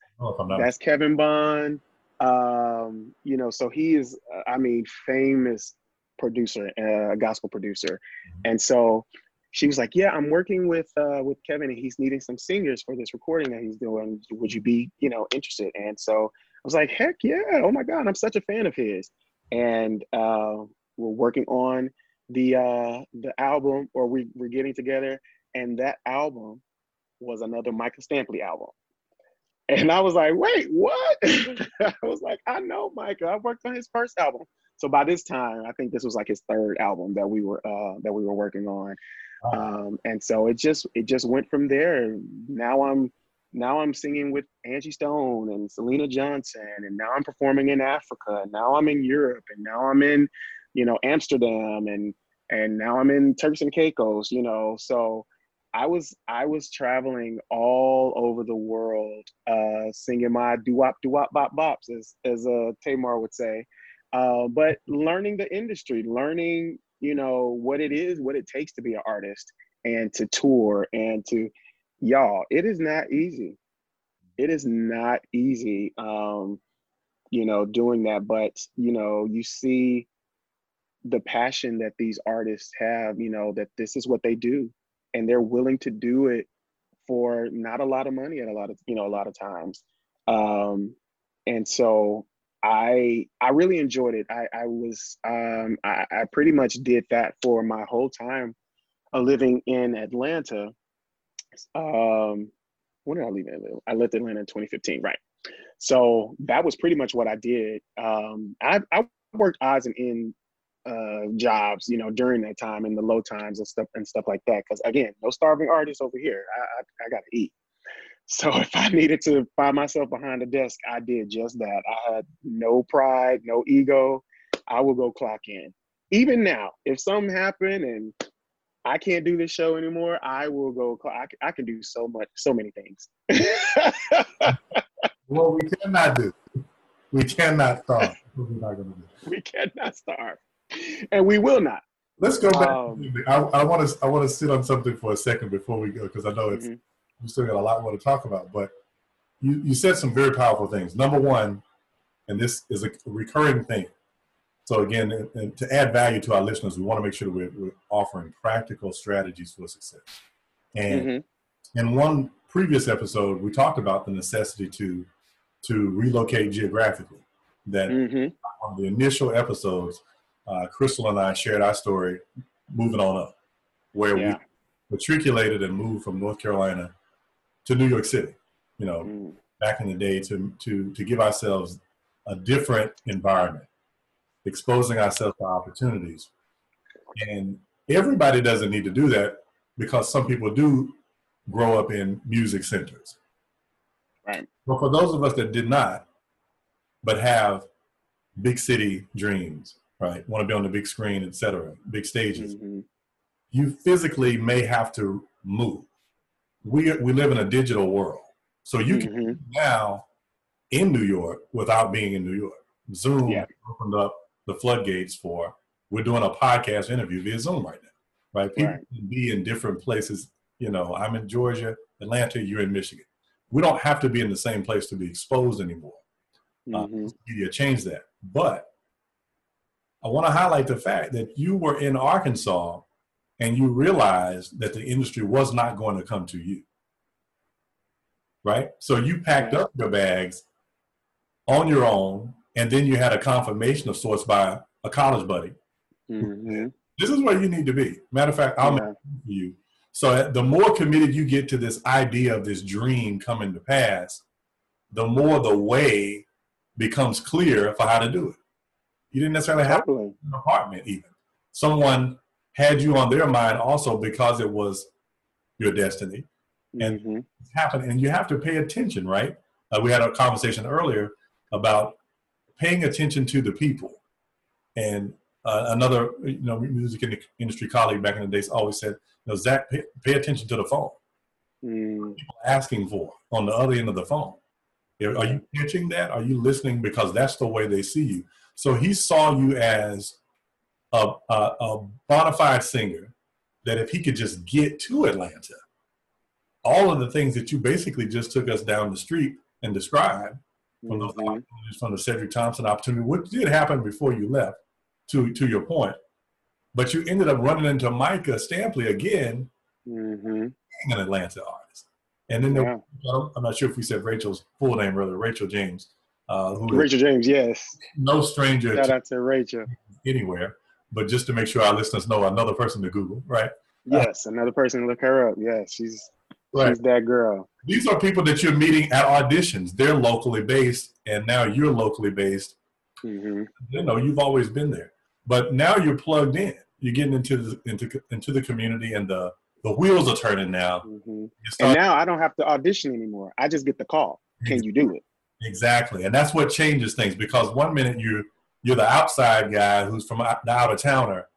That's Kevin Bond. Um, you know, so he is, I mean, famous producer, a uh, gospel producer, mm-hmm. and so she was like, "Yeah, I'm working with uh, with Kevin, and he's needing some singers for this recording that he's doing. Would you be, you know, interested?" And so I was like, "Heck yeah! Oh my god, I'm such a fan of his." And uh, we're working on the uh, the album, or we we're getting together, and that album was another Micah Stampley album. And I was like, "Wait, what?" I was like, "I know Michael. I worked on his first album." So by this time, I think this was like his third album that we were uh, that we were working on. Um, and so it just it just went from there. Now I'm now I'm singing with Angie Stone and Selena Johnson, and now I'm performing in Africa, and now I'm in Europe, and now I'm in, you know, Amsterdam, and and now I'm in Turks and Caicos, you know. So I was I was traveling all over the world, uh, singing my doo wop doo wop bop bops, as as uh, Tamar would say, uh, but learning the industry, learning you know what it is what it takes to be an artist and to tour and to y'all it is not easy. It is not easy um you know doing that. But you know you see the passion that these artists have you know that this is what they do and they're willing to do it for not a lot of money at a lot of you know a lot of times um and so I I really enjoyed it. I I was um, I, I pretty much did that for my whole time living in Atlanta. Um, when did I leave Atlanta? I left Atlanta in 2015, right? So that was pretty much what I did. Um, I I worked odds and end uh, jobs, you know, during that time in the low times and stuff and stuff like that. Because again, no starving artists over here. I I, I got to eat. So if I needed to find myself behind a desk, I did just that. I had no pride, no ego. I will go clock in. Even now, if something happened and I can't do this show anymore, I will go. I, I can do so much, so many things. well, we cannot do. We cannot starve. We're not going to do. We cannot starve, and we will not. Let's go back. Um, I want to. I want to sit on something for a second before we go because I know it's mm-hmm we still got a lot more to talk about. But you, you said some very powerful things. Number one, and this is a recurring thing. So again, to add value to our listeners, we want to make sure that we're, we're offering practical strategies for success. And mm-hmm. in one previous episode, we talked about the necessity to to relocate geographically. That mm-hmm. on the initial episodes, uh, Crystal and I shared our story moving on up, where yeah. we matriculated and moved from North Carolina to New York City, you know, mm. back in the day to, to, to give ourselves a different environment, exposing ourselves to opportunities. And everybody doesn't need to do that because some people do grow up in music centers. Right. But for those of us that did not, but have big city dreams, right? Want to be on the big screen, etc., big stages. Mm-hmm. You physically may have to move we we live in a digital world, so you can mm-hmm. now in New York without being in New York. Zoom yeah. opened up the floodgates for. We're doing a podcast interview via Zoom right now, right? People right. can be in different places. You know, I'm in Georgia, Atlanta. You're in Michigan. We don't have to be in the same place to be exposed anymore. Uh, mm-hmm. Uh, media changed that, but I want to highlight the fact that you were in Arkansas and you realized that the industry was not going to come to you. Right? So you packed up your bags on your own, and then you had a confirmation of sorts by a college buddy. Mm-hmm. This is where you need to be. Matter of fact, I'll yeah. make you. So uh, the more committed you get to this idea of this dream coming to pass, the more the way becomes clear for how to do it. You didn't necessarily have an apartment even. Someone had you on their mind also because it was your destiny and mm-hmm. it's happened and you have to pay attention right uh, we had a conversation earlier about paying attention to the people and uh, another you know music industry colleague back in the days always said you know Zack pay, pay attention to the phone mm. people asking for on the other end of the phone Are you pitching that? Are you listening because that's the way they see you? So he saw you as a, a, a bona fide singer that if he could just get to Atlanta, all of the things that you basically just took us down the street and described from those mm-hmm. from the Cedric Thompson opportunity, which did happen before you left, to to your point. But you ended up running into Micah Stampley again, mm-hmm. an Atlanta artist. And then yeah. there, I'm not sure if we said Rachel's full name, brother, Rachel James. Uh, Rachel James, yes. No stranger. Shout to out to Rachel. Anywhere, but just to make sure our listeners know another person to Google, right? Yes, uh, another person to look her up. Yes, she's right. she's that girl. These are people that you're meeting at auditions. They're locally based, and now you're locally based. Mm-hmm. You know, you've always been there, but now you're plugged in. You're getting into the into into the community, and the the wheels are turning now. Mm-hmm. And now I don't have to audition anymore. I just get the call. Can you do it? Exactly, and that's what changes things because one minute you you're the outside guy who's from the out of towner,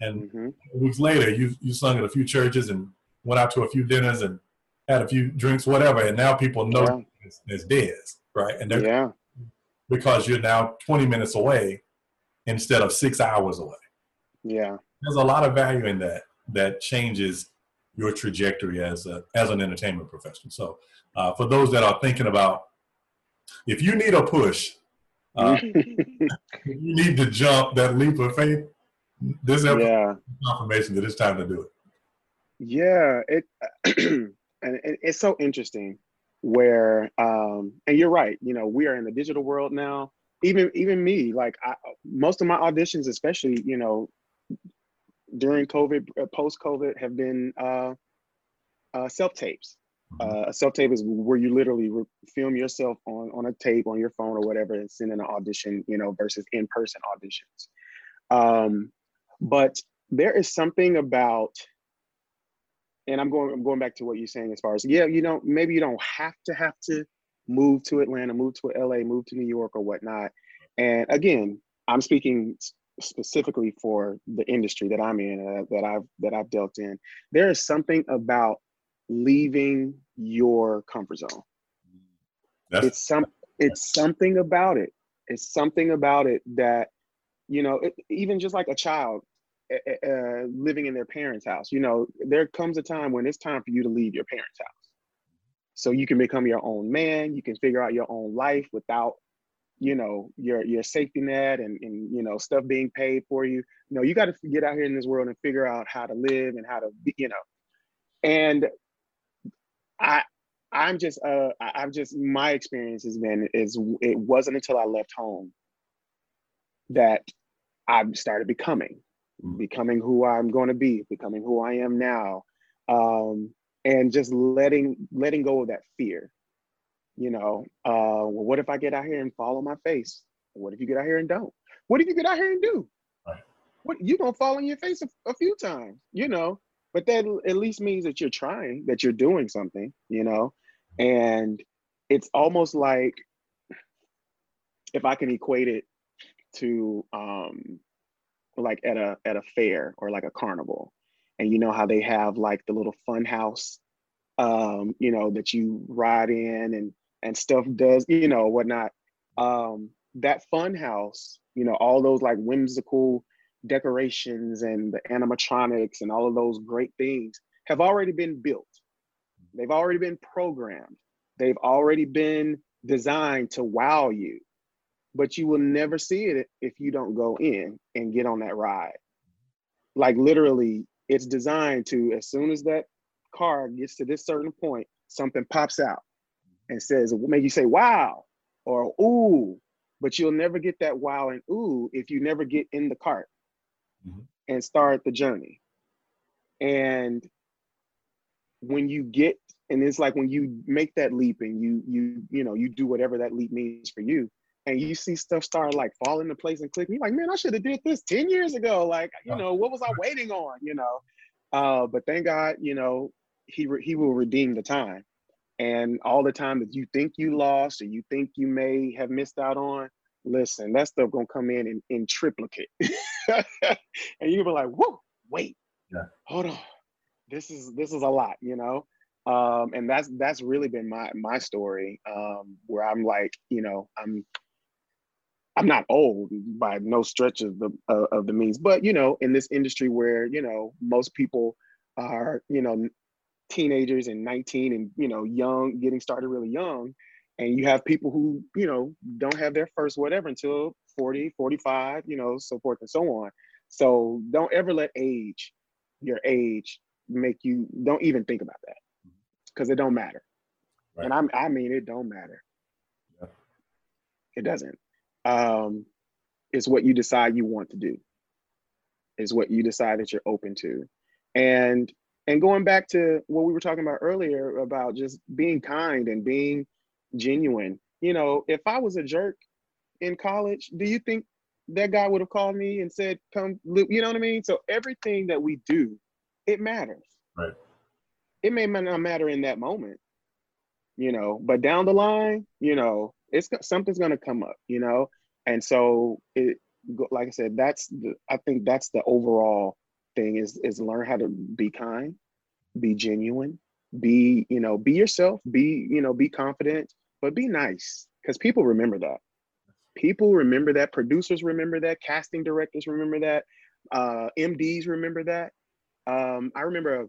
and mm-hmm. weeks later you you sung at a few churches and went out to a few dinners and had a few drinks, whatever, and now people know yeah. it's, it's Dez, right? And they're yeah. because you're now 20 minutes away instead of six hours away. Yeah, there's a lot of value in that that changes your trajectory as a as an entertainment professional. So, uh, for those that are thinking about, if you need a push, uh, you need to jump that leap of faith. This yeah. confirmation that it's time to do it. Yeah, it and it's so interesting where um and you're right you know we are in the digital world now even even me like I, most of my auditions especially you know during COVID, uh, post COVID, have been uh, uh, self tapes. Uh, a self tape is where you literally re- film yourself on on a tape on your phone or whatever and send in an audition, you know, versus in person auditions. Um, but there is something about, and I'm going I'm going back to what you're saying as far as yeah, you know, maybe you don't have to have to move to Atlanta, move to LA, move to New York or whatnot. And again, I'm speaking specifically for the industry that I'm in uh, that I've that I've dealt in, there is something about leaving your comfort zone. That's, it's some it's something about it. It's something about it that you know, it, even just like a child uh, living in their parents' house, you know, there comes a time when it's time for you to leave your parents' house. So you can become your own man, you can figure out your own life without you know your your safety net and, and you know stuff being paid for you you know you got to get out here in this world and figure out how to live and how to be, you know and i i'm just uh i've just my experience has been is it wasn't until i left home that i started becoming mm. becoming who i'm going to be becoming who i am now um and just letting letting go of that fear you know, uh, well, what if I get out here and fall on my face? What if you get out here and don't? What if you get out here and do? What you gonna fall on your face a, a few times, you know? But that at least means that you're trying, that you're doing something, you know. And it's almost like if I can equate it to um, like at a at a fair or like a carnival, and you know how they have like the little fun house um, you know, that you ride in and and stuff does, you know, whatnot. Um, that fun house, you know, all those like whimsical decorations and the animatronics and all of those great things have already been built. They've already been programmed. They've already been designed to wow you. But you will never see it if you don't go in and get on that ride. Like literally, it's designed to, as soon as that car gets to this certain point, something pops out and says, make you say, wow, or ooh, but you'll never get that wow and ooh if you never get in the cart mm-hmm. and start the journey. And when you get, and it's like when you make that leap and you you you know you do whatever that leap means for you, and you see stuff start like fall into place and click, you're like, man, I should have did this 10 years ago. Like, you know, what was I waiting on? You know. Uh, but thank God, you know, he re- he will redeem the time and all the time that you think you lost or you think you may have missed out on, listen, that stuff gonna come in in, in triplicate. and you're gonna be like, whoa, wait, yeah. hold on. This is this is a lot, you know? Um, and that's that's really been my my story. Um, where I'm like, you know, I'm I'm not old by no stretch of the uh, of the means, but you know, in this industry where you know most people are you know teenagers and 19 and you know young, getting started really young, and you have people who you know don't have their first whatever until 40, 45, you know, so forth and so on. So don't ever let age, your age, make you don't even think about that because it don't matter. Right. And I'm I mean it don't matter. Yeah. It doesn't. Um, it's what you decide you want to do. Is what you decide that you're open to. And and going back to what we were talking about earlier about just being kind and being genuine. You know, if I was a jerk in college, do you think that guy would have called me and said, come, you know what I mean? So everything that we do, it matters. Right it may not matter in that moment, you know, but down the line, you know, it's something's going to come up, you know, and so it, like I said, that's the, I think that's the overall thing is is learn how to be kind, be genuine, be you know, be yourself, be you know, be confident, but be nice because people remember that. People remember that. Producers remember that. Casting directors remember that. Uh, MDs remember that. Um, I remember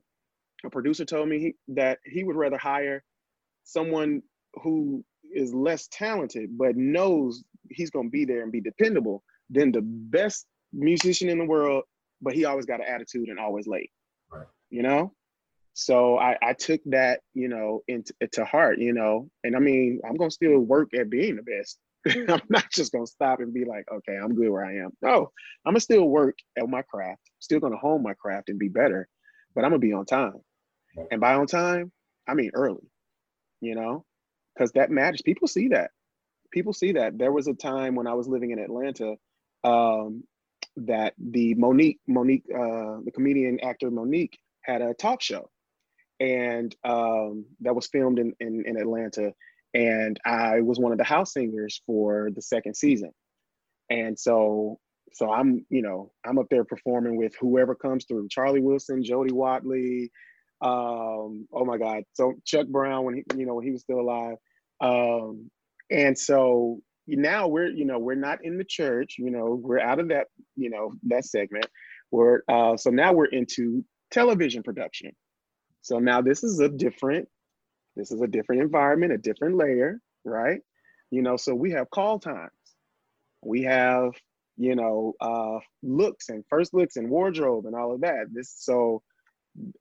a producer told me he, that he would rather hire someone who is less talented but knows he's going to be there and be dependable than the best musician in the world but he always got an attitude and always late right. you know so I, I took that you know into to heart you know and i mean i'm going to still work at being the best i'm not just going to stop and be like okay i'm good where i am no i'm going to still work at my craft still going to hone my craft and be better but i'm going to be on time and by on time, I mean early, you know, because that matters. People see that. People see that. There was a time when I was living in Atlanta um, that the Mo'Nique, Mo'Nique, uh, the comedian actor Mo'Nique had a talk show and um, that was filmed in, in, in Atlanta. And I was one of the house singers for the second season. And so so I'm, you know, I'm up there performing with whoever comes through, Charlie Wilson, Jody Watley, um, oh my God. So Chuck Brown when he, you know, when he was still alive. Um, and so now we're, you know, we're not in the church, you know, we're out of that, you know, that segment. We're uh, so now we're into television production. So now this is a different, this is a different environment, a different layer, right? You know, so we have call times. We have, you know, uh, looks and first looks and wardrobe and all of that. This so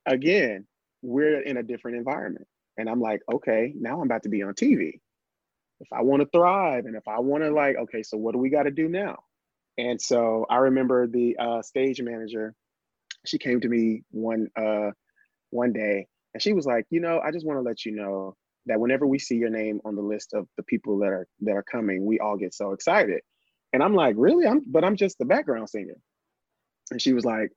again, we're in a different environment. And I'm like, okay, now I'm about to be on TV. If I want to thrive and if I want to like, okay, so what do we got to do now? And so I remember the uh, stage manager, she came to me one uh, one day and she was like, you know, I just want to let you know that whenever we see your name on the list of the people that are that are coming, we all get so excited. And I'm like, really? I'm but I'm just the background singer. And she was like,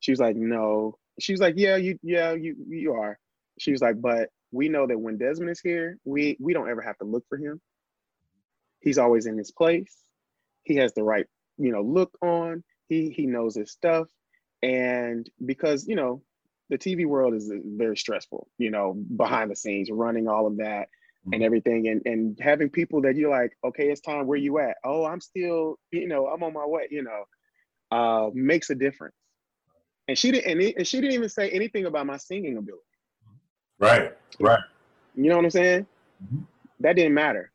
she was like, no, she was like, yeah, you, yeah, you, you are. She was like, but we know that when Desmond is here, we we don't ever have to look for him. He's always in his place. He has the right, you know, look on. He he knows his stuff, and because you know, the TV world is very stressful. You know, behind the scenes, running all of that and mm-hmm. everything, and and having people that you're like, okay, it's time. Where you at? Oh, I'm still, you know, I'm on my way. You know, uh, makes a difference and she didn't and, she didn't even say anything about my singing ability. Right, right. You know what I'm saying? Mm-hmm. That didn't matter.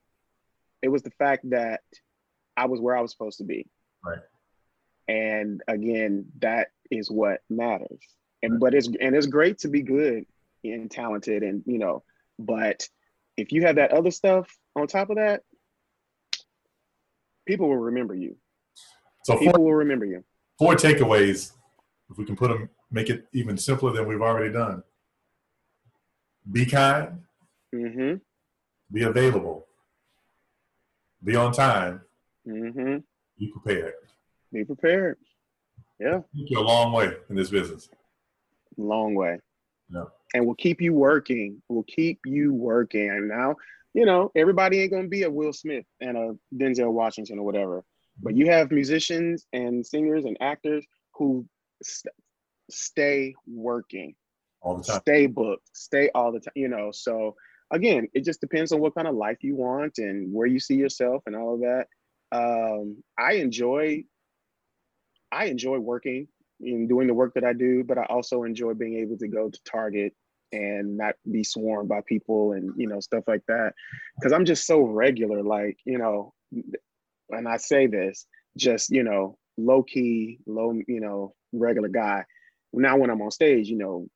It was the fact that I was where I was supposed to be. Right. And again, that is what matters. And but it's and it's great to be good and talented and you know, but if you have that other stuff on top of that, people will remember you. So people four, will remember you. Four takeaways if we can put them, make it even simpler than we've already done. Be kind. Mm-hmm. Be available. Be on time. Mm-hmm. Be prepared. Be prepared. Yeah. Take you a long way in this business. Long way. Yeah. And we'll keep you working. We'll keep you working. And now, you know, everybody ain't gonna be a Will Smith and a Denzel Washington or whatever. But you have musicians and singers and actors who st- stay working. all the time. Stay booked, stay all the time, you know. So again, it just depends on what kind of life you want and where you see yourself and all of that. Um, I enjoy I enjoy working and doing the work that I do, but I also enjoy being able to go to Target and not be swarmed by people and you know stuff like that. Because i'm just so regular like you know and i say this just you know low key low you know regular guy. Now when i'm on stage you know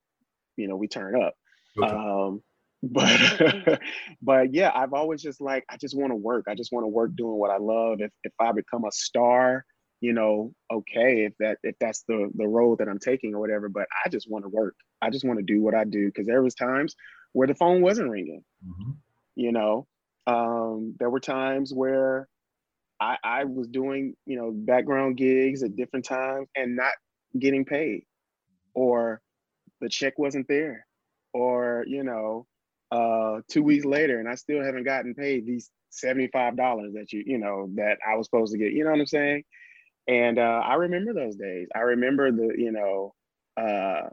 you know we turn up. Okay. um but but yeah i've always just like i just want to work. I just want to work doing what i love. If if i become a star you know, okay if that if that's the the road that I'm taking or whatever. But I just want to work. I just want to do what I do because there was times where the phone wasn't ringing. Mm-hmm. You know, um, there were times where I, I was doing you know background gigs at different times and not getting paid, or the check wasn't there, or you know, uh, two weeks later and I still haven't gotten paid these $75 that you you know that I was supposed to get. You know what I'm saying? And uh, I remember those days. I remember the, you know, uh,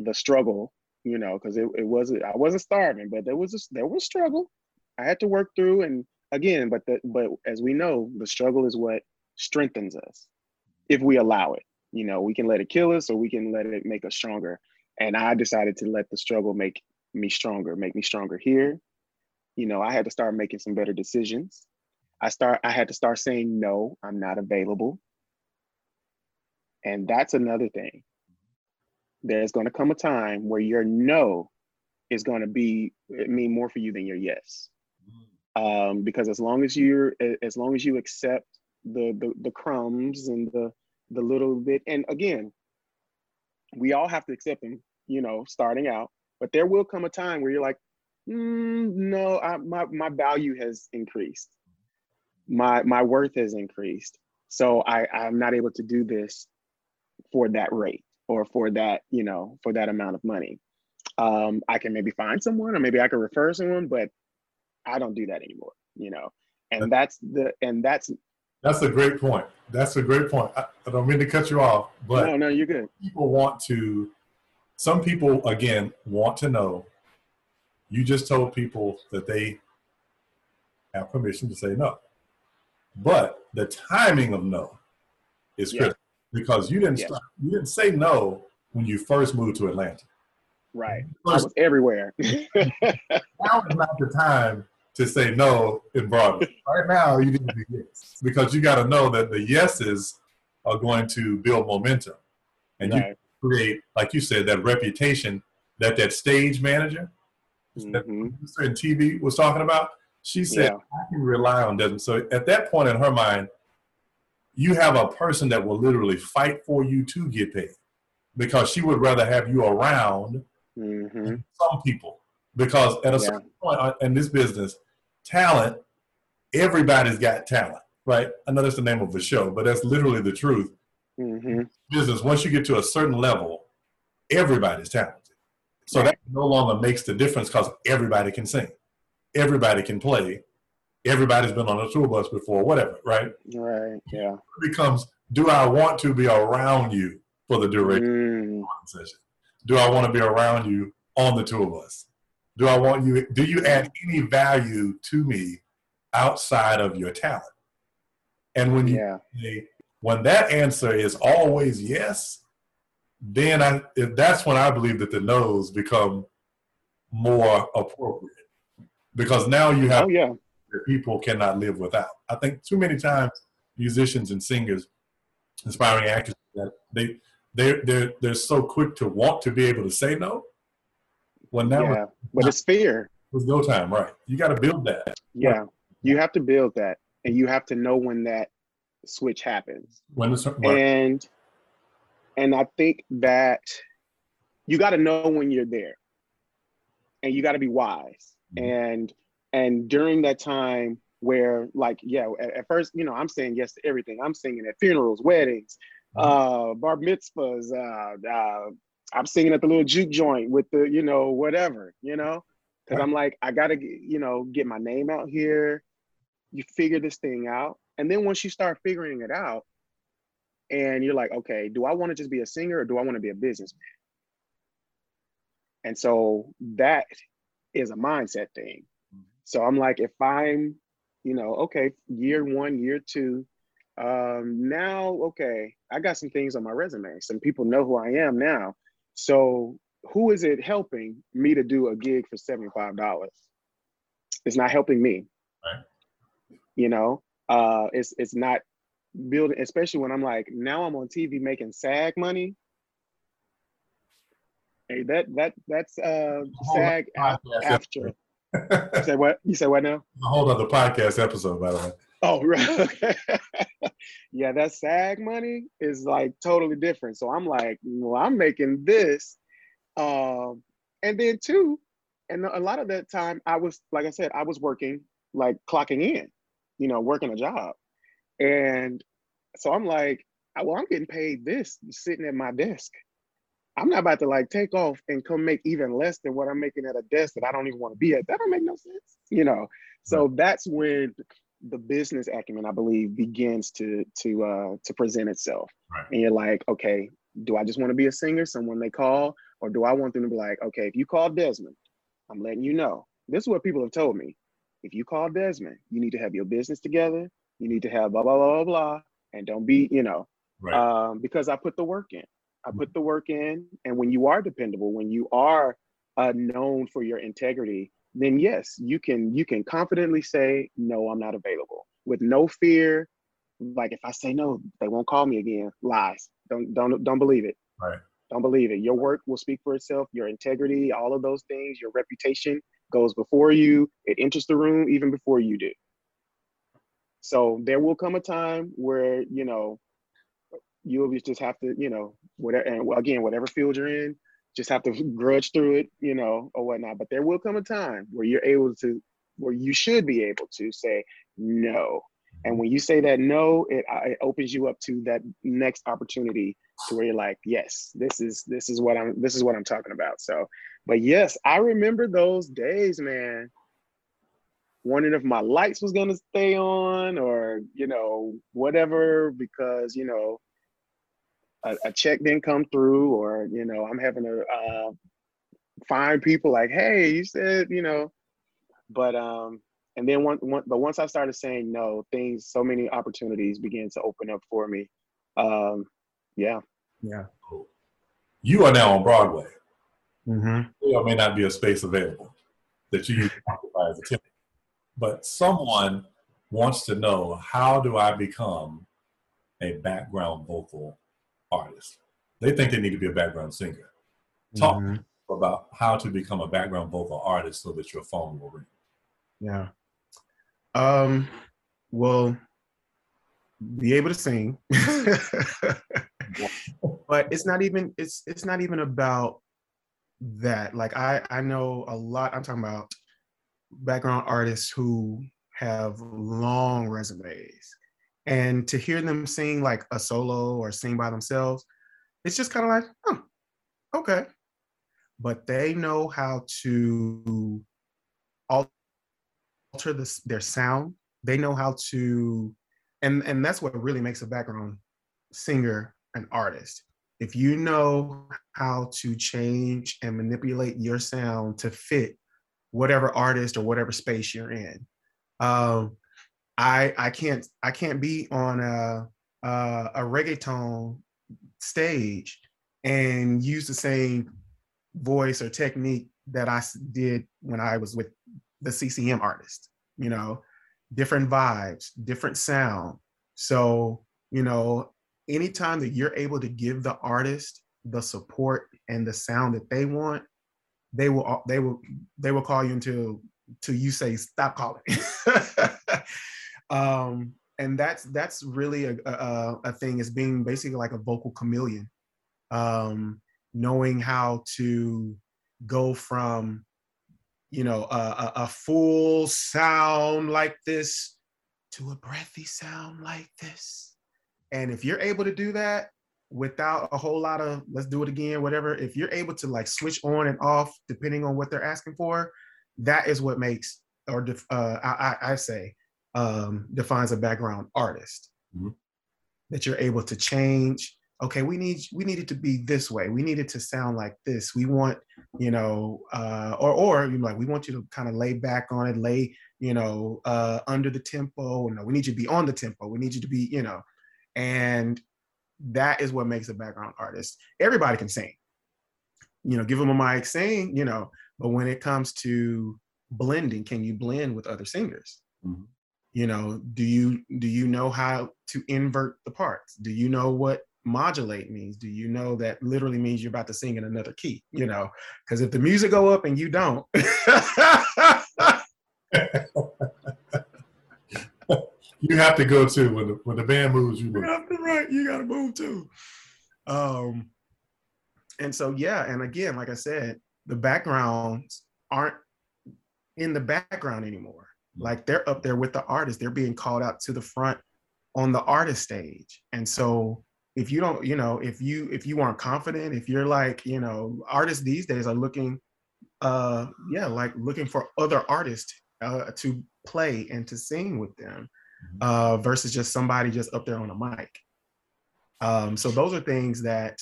the struggle, you know, because it, it wasn't, I wasn't starving, but there was a, there was struggle. I had to work through. And again, but the, but as we know, the struggle is what strengthens us if we allow it. You know, we can let it kill us or we can let it make us stronger. And I decided to let the struggle make me stronger, make me stronger here. You know, I had to start making some better decisions. I start I had to start saying no, I'm not available. And that's another thing. There's going to come a time where your no is going to be mean more for you than your yes. Um, because as long as you're as long as you accept the, the the crumbs and the the little bit and again we all have to accept them you know starting out but there will come a time where you're like mm, no I, my, my value has increased my my worth has increased. So i i'm not able to do this for that rate or for that you know for that amount of money. Um i can maybe find someone or maybe i can refer someone but i don't do that anymore you know. And that's the and that's that's a great point. That's a great point. I, I don't mean to cut you off but no no you're good. people want to some people again want to know. You just told people that they have permission to say no but the timing of no is yeah. critical because you didn't start, you didn't say no when you first moved to Atlanta. Right. First, I was everywhere. now is not the time to say no in Broadway. Right now, you need to be yes because you got to know that the yeses are going to build momentum, and right. you create, like you said, that reputation that that stage manager, mm-hmm. that producer in TV was talking about. She said, yeah. I can rely on Desmond. So at that point in her mind, you have a person that will literally fight for you to get paid because she would rather have you around mm-hmm. some people. Because at a yeah. certain point uh, in this business, talent, everybody's got talent, right? I know that's the name of the show, but that's literally the truth. Mm-hmm. Business, once you get to a certain level, everybody's talented. So that no longer makes the difference because everybody can sing everybody can play. Everybody's been on a tour bus before, whatever, right? Right. Yeah. It becomes, do I want to be around you for the duration mm. the session? Do I want to be around you on the tour bus? Do I want you? Do you add any value to me outside of your talent? And when you yeah. when that answer is always yes, then I that's when I believe that the no's become more appropriate because now you have oh, yeah. people cannot live without. I think too many times musicians and singers, inspiring actors, that they they they're they're so quick to want to be able to say no. Well, now, yeah, but it's fear. It's no time, right? You got to build that. Yeah, you have to build that, and you have to know when that switch happens. When the and and I think that you got to know when you're there, and you got to be wise. And and during that time where like yeah at, at, first you know i'm saying yes to everything. I'm singing at funerals weddings mm-hmm. uh bar mitzvahs uh, uh i'm singing at the little juke joint with the you know whatever you know? Because right. i'm like i gotta you know get my name out here. You figure this thing out. And then once you start figuring it out and you're like okay do i want to just be a singer or do i want to be a businessman And so that is a mindset thing. So I'm like, if I'm, you know, okay, year one, year two, um, now, okay, I got some things on my resume. Some people know who I am now. So who is it helping me to do a gig for $75? It's not helping me. Right. You know, uh, it's it's not building, especially when I'm like, now I'm on TV making SAG money. Hey, that that that's uh SAG after. you say what? You say what now? A whole other podcast episode, by the way. Oh, right. Okay. yeah, that SAG money is like totally different. So I'm like, well, I'm making this. Um, and then two, and a lot of that time I was, like I said, I was working, like clocking in, you know, working a job. And so I'm like, well, I'm getting paid this sitting at my desk. I'm not about to like take off and come make even less than what I'm making at a desk that I don't even want to be at. That don't make no sense, you know. So that's when the business acumen, I believe, begins to to uh, to present itself. Right. And you're like, okay, do I just want to be a singer, someone they call, or do I want them to be like, okay, if you call Desmond, I'm letting you know. This is what people have told me. If you call Desmond, you need to have your business together. You need to have blah blah blah blah blah, and don't be, you know, right. um, because I put the work in. I put the work in, and when you are dependable, when you are uh, known for your integrity, then yes, you can you can confidently say no, I'm not available with no fear. Like if I say no, they won't call me again. Lies. Don't don't don't believe it. Right. Don't believe it. Your work will speak for itself. Your integrity, all of those things, your reputation goes before you. It enters the room even before you do. So there will come a time where you know you will just have to you know whatever and again whatever field you're in just have to grudge through it, you know, or whatnot. But there will come a time where you're able to, where you should be able to say no. And when you say that no, it, uh, it opens you up to that next opportunity to where you're like, yes, this is this is what I'm this is what I'm talking about. So, but yes, I remember those days, man. Wondering if my lights was gonna stay on or you know whatever because you know a, a, check didn't come through or you know i'm having to uh, find people like hey you said you know. But um and then one, one but once i started saying no things so many opportunities began to open up for me. Um yeah. Yeah. You are now on broadway. Mm-hmm. there may not be a space available that you occupy as a tenant but someone wants to know how do i become a background vocal artist. They think they need to be a background singer. Talk mm-hmm. about how to become a background vocal artist so that your phone will ring. Yeah. Um, well, be able to sing. but it's not even it's it's not even about that. Like I I know a lot I'm talking about background artists who have long resumes and to hear them sing like a solo or sing by themselves, it's just kind of like, oh, okay. But they know how to alter this, their sound. They know how to, and and that's what really makes a background singer an artist. If you know how to change and manipulate your sound to fit whatever artist or whatever space you're in. Um, I I can't I can't be on a a, a reggaeton stage and use the same voice or technique that I did when I was with the CCM artist. You know, different vibes, different sound. So you know, anytime that you're able to give the artist the support and the sound that they want, they will they will they will call you until till you say stop calling. um, and that's that's really a, a, a thing. Is being basically like a vocal chameleon. Um, knowing how to go from you know a, a, full sound like this to a breathy sound like this. And if you're able to do that without a whole lot of let's do it again whatever if you're able to like switch on and off depending on what they're asking for that is what makes or uh, I, I say um, defines a background artist. Mm-hmm. That you're able to change. Okay, we need we need it to be this way. We need it to sound like this. We want you know, uh, or or you like we want you to kind of lay back on it, lay you know uh, under the tempo. No, we need you to be on the tempo. We need you to be you know, and that is what makes a background artist. Everybody can sing. You know, give them a mic, sing. You know, but when it comes to blending, can you blend with other singers? Mm-hmm. You know, do you do you know how to invert the parts? Do you know what modulate means? Do you know that literally means you're about to sing in another key? You know, because if the music go up and you don't, you have to go too. When the when the band moves, you move. You have to, right, you got to move too. Um, and so yeah, and again, like I said, the backgrounds aren't in the background anymore. Like they're up there with the artist. They're being called out to the front on the artist stage. And so if you don't, you know, if you if you aren't confident, if you're like, you know, artists these days are looking uh yeah, like looking for other artists uh to play and to sing with them mm-hmm. uh versus just somebody just up there on a mic. Um so those are things that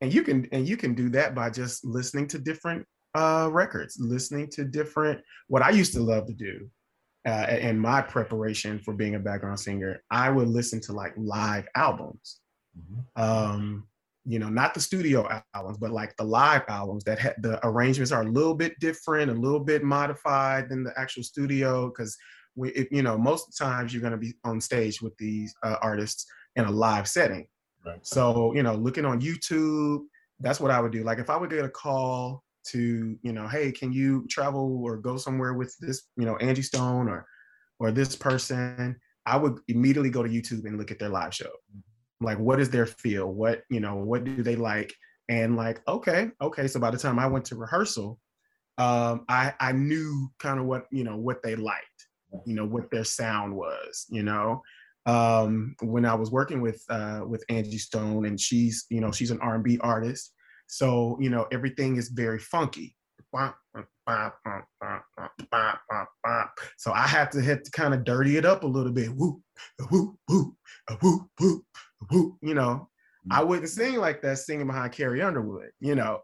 and you can and you can do that by just listening to different uh records, listening to different what I used to love to do uh, in my preparation for being a background singer, I would listen to like live albums. Mm-hmm. Um, you know, not the studio albums, but like the live albums that had the arrangements are a little bit different, a little bit modified than the actual studio. Because we, it, you know, most times you're going to be on stage with these uh, artists in a live setting. Right. So, you know, looking on YouTube, that's what I would do. Like if I would get a call to, you know, hey, can you travel or go somewhere with this, you know, Angie Stone or or this person, I would immediately go to YouTube and look at their live show. Mm-hmm. Like what is their feel? What you know what do they like? And like okay okay so by the time i went to rehearsal um i i knew kind of what you know what they liked you know what their sound was you know? Um when i was working with uh with angie stone and she's you know she's an r&b artist so you know everything is very funky so I had to hit to kind of dirty it up a little bit. Whoop, whoop, whoop, whoop, whoop, whoop, you know, I mm-hmm. wouldn't sing like that singing behind Carrie Underwood, you know,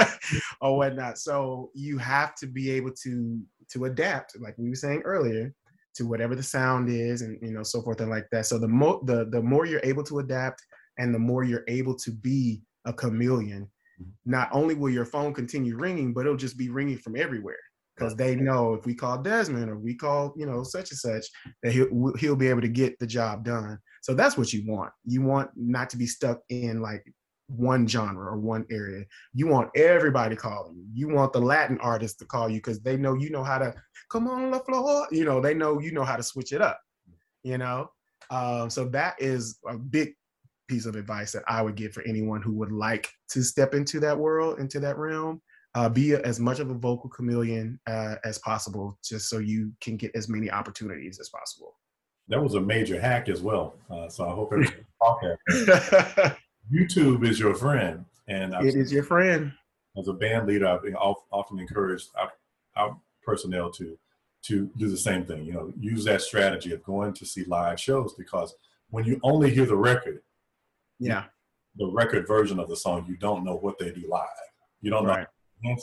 or whatnot. So you have to be able to to adapt, like we were saying earlier, to whatever the sound is, and you know, so forth and like that. So the more the the more you're able to adapt, and the more you're able to be a chameleon. Not only will your phone continue ringing, but it'll just be ringing from everywhere because they know if we call Desmond or we call you know such and such that he'll he'll be able to get the job done. So that's what you want. You want not to be stuck in like one genre or one area. You want everybody calling you. You want the Latin artists to call you because they know you know how to come on the floor. You know they know you know how to switch it up. You know, um, so that is a big piece of advice that I would give for anyone who would like to step into that world, into that realm. Uh, be a, as much of a vocal chameleon uh, as possible, just so you can get as many opportunities as possible that was a major hack as well. Uh, so I hope everyone that. YouTube is your friend, and I've, it is your friend. As a band leader, I've often encouraged our, our personnel to to do the same thing. You know, use that strategy of going to see live shows because when you only hear the record, yeah, the record version of the song, you don't know what they do live. You don't right. know.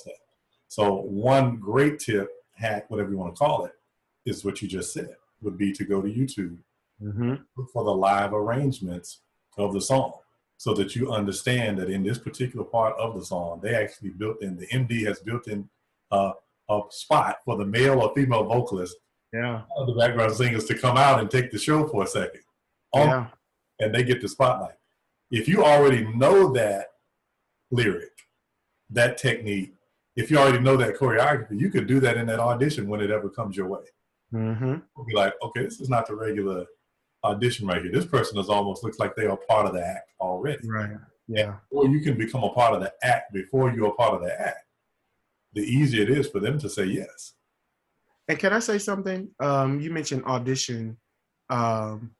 So one great tip, hack, whatever you want to call it, is what you just said would be to go to YouTube mm-hmm. for the live arrangements of the song so that you understand that in this particular part of the song, they actually built in, the MD has built in uh, a spot for the male or female vocalist, yeah, the background singers to come out and take the show for a second. yeah. And they get the spotlight. If you already know that lyric, that technique, if you already know that choreography, you could do that in that audition when it ever comes your way. Mm-hmm. We'll be like, okay, this is not the regular audition right here. This person is almost looks like they are part of the act already. Right. Yeah. Or you can become a part of the act before you're a part of the act. The easier it is for them to say yes. And can I say something? Um, you mentioned audition. Um,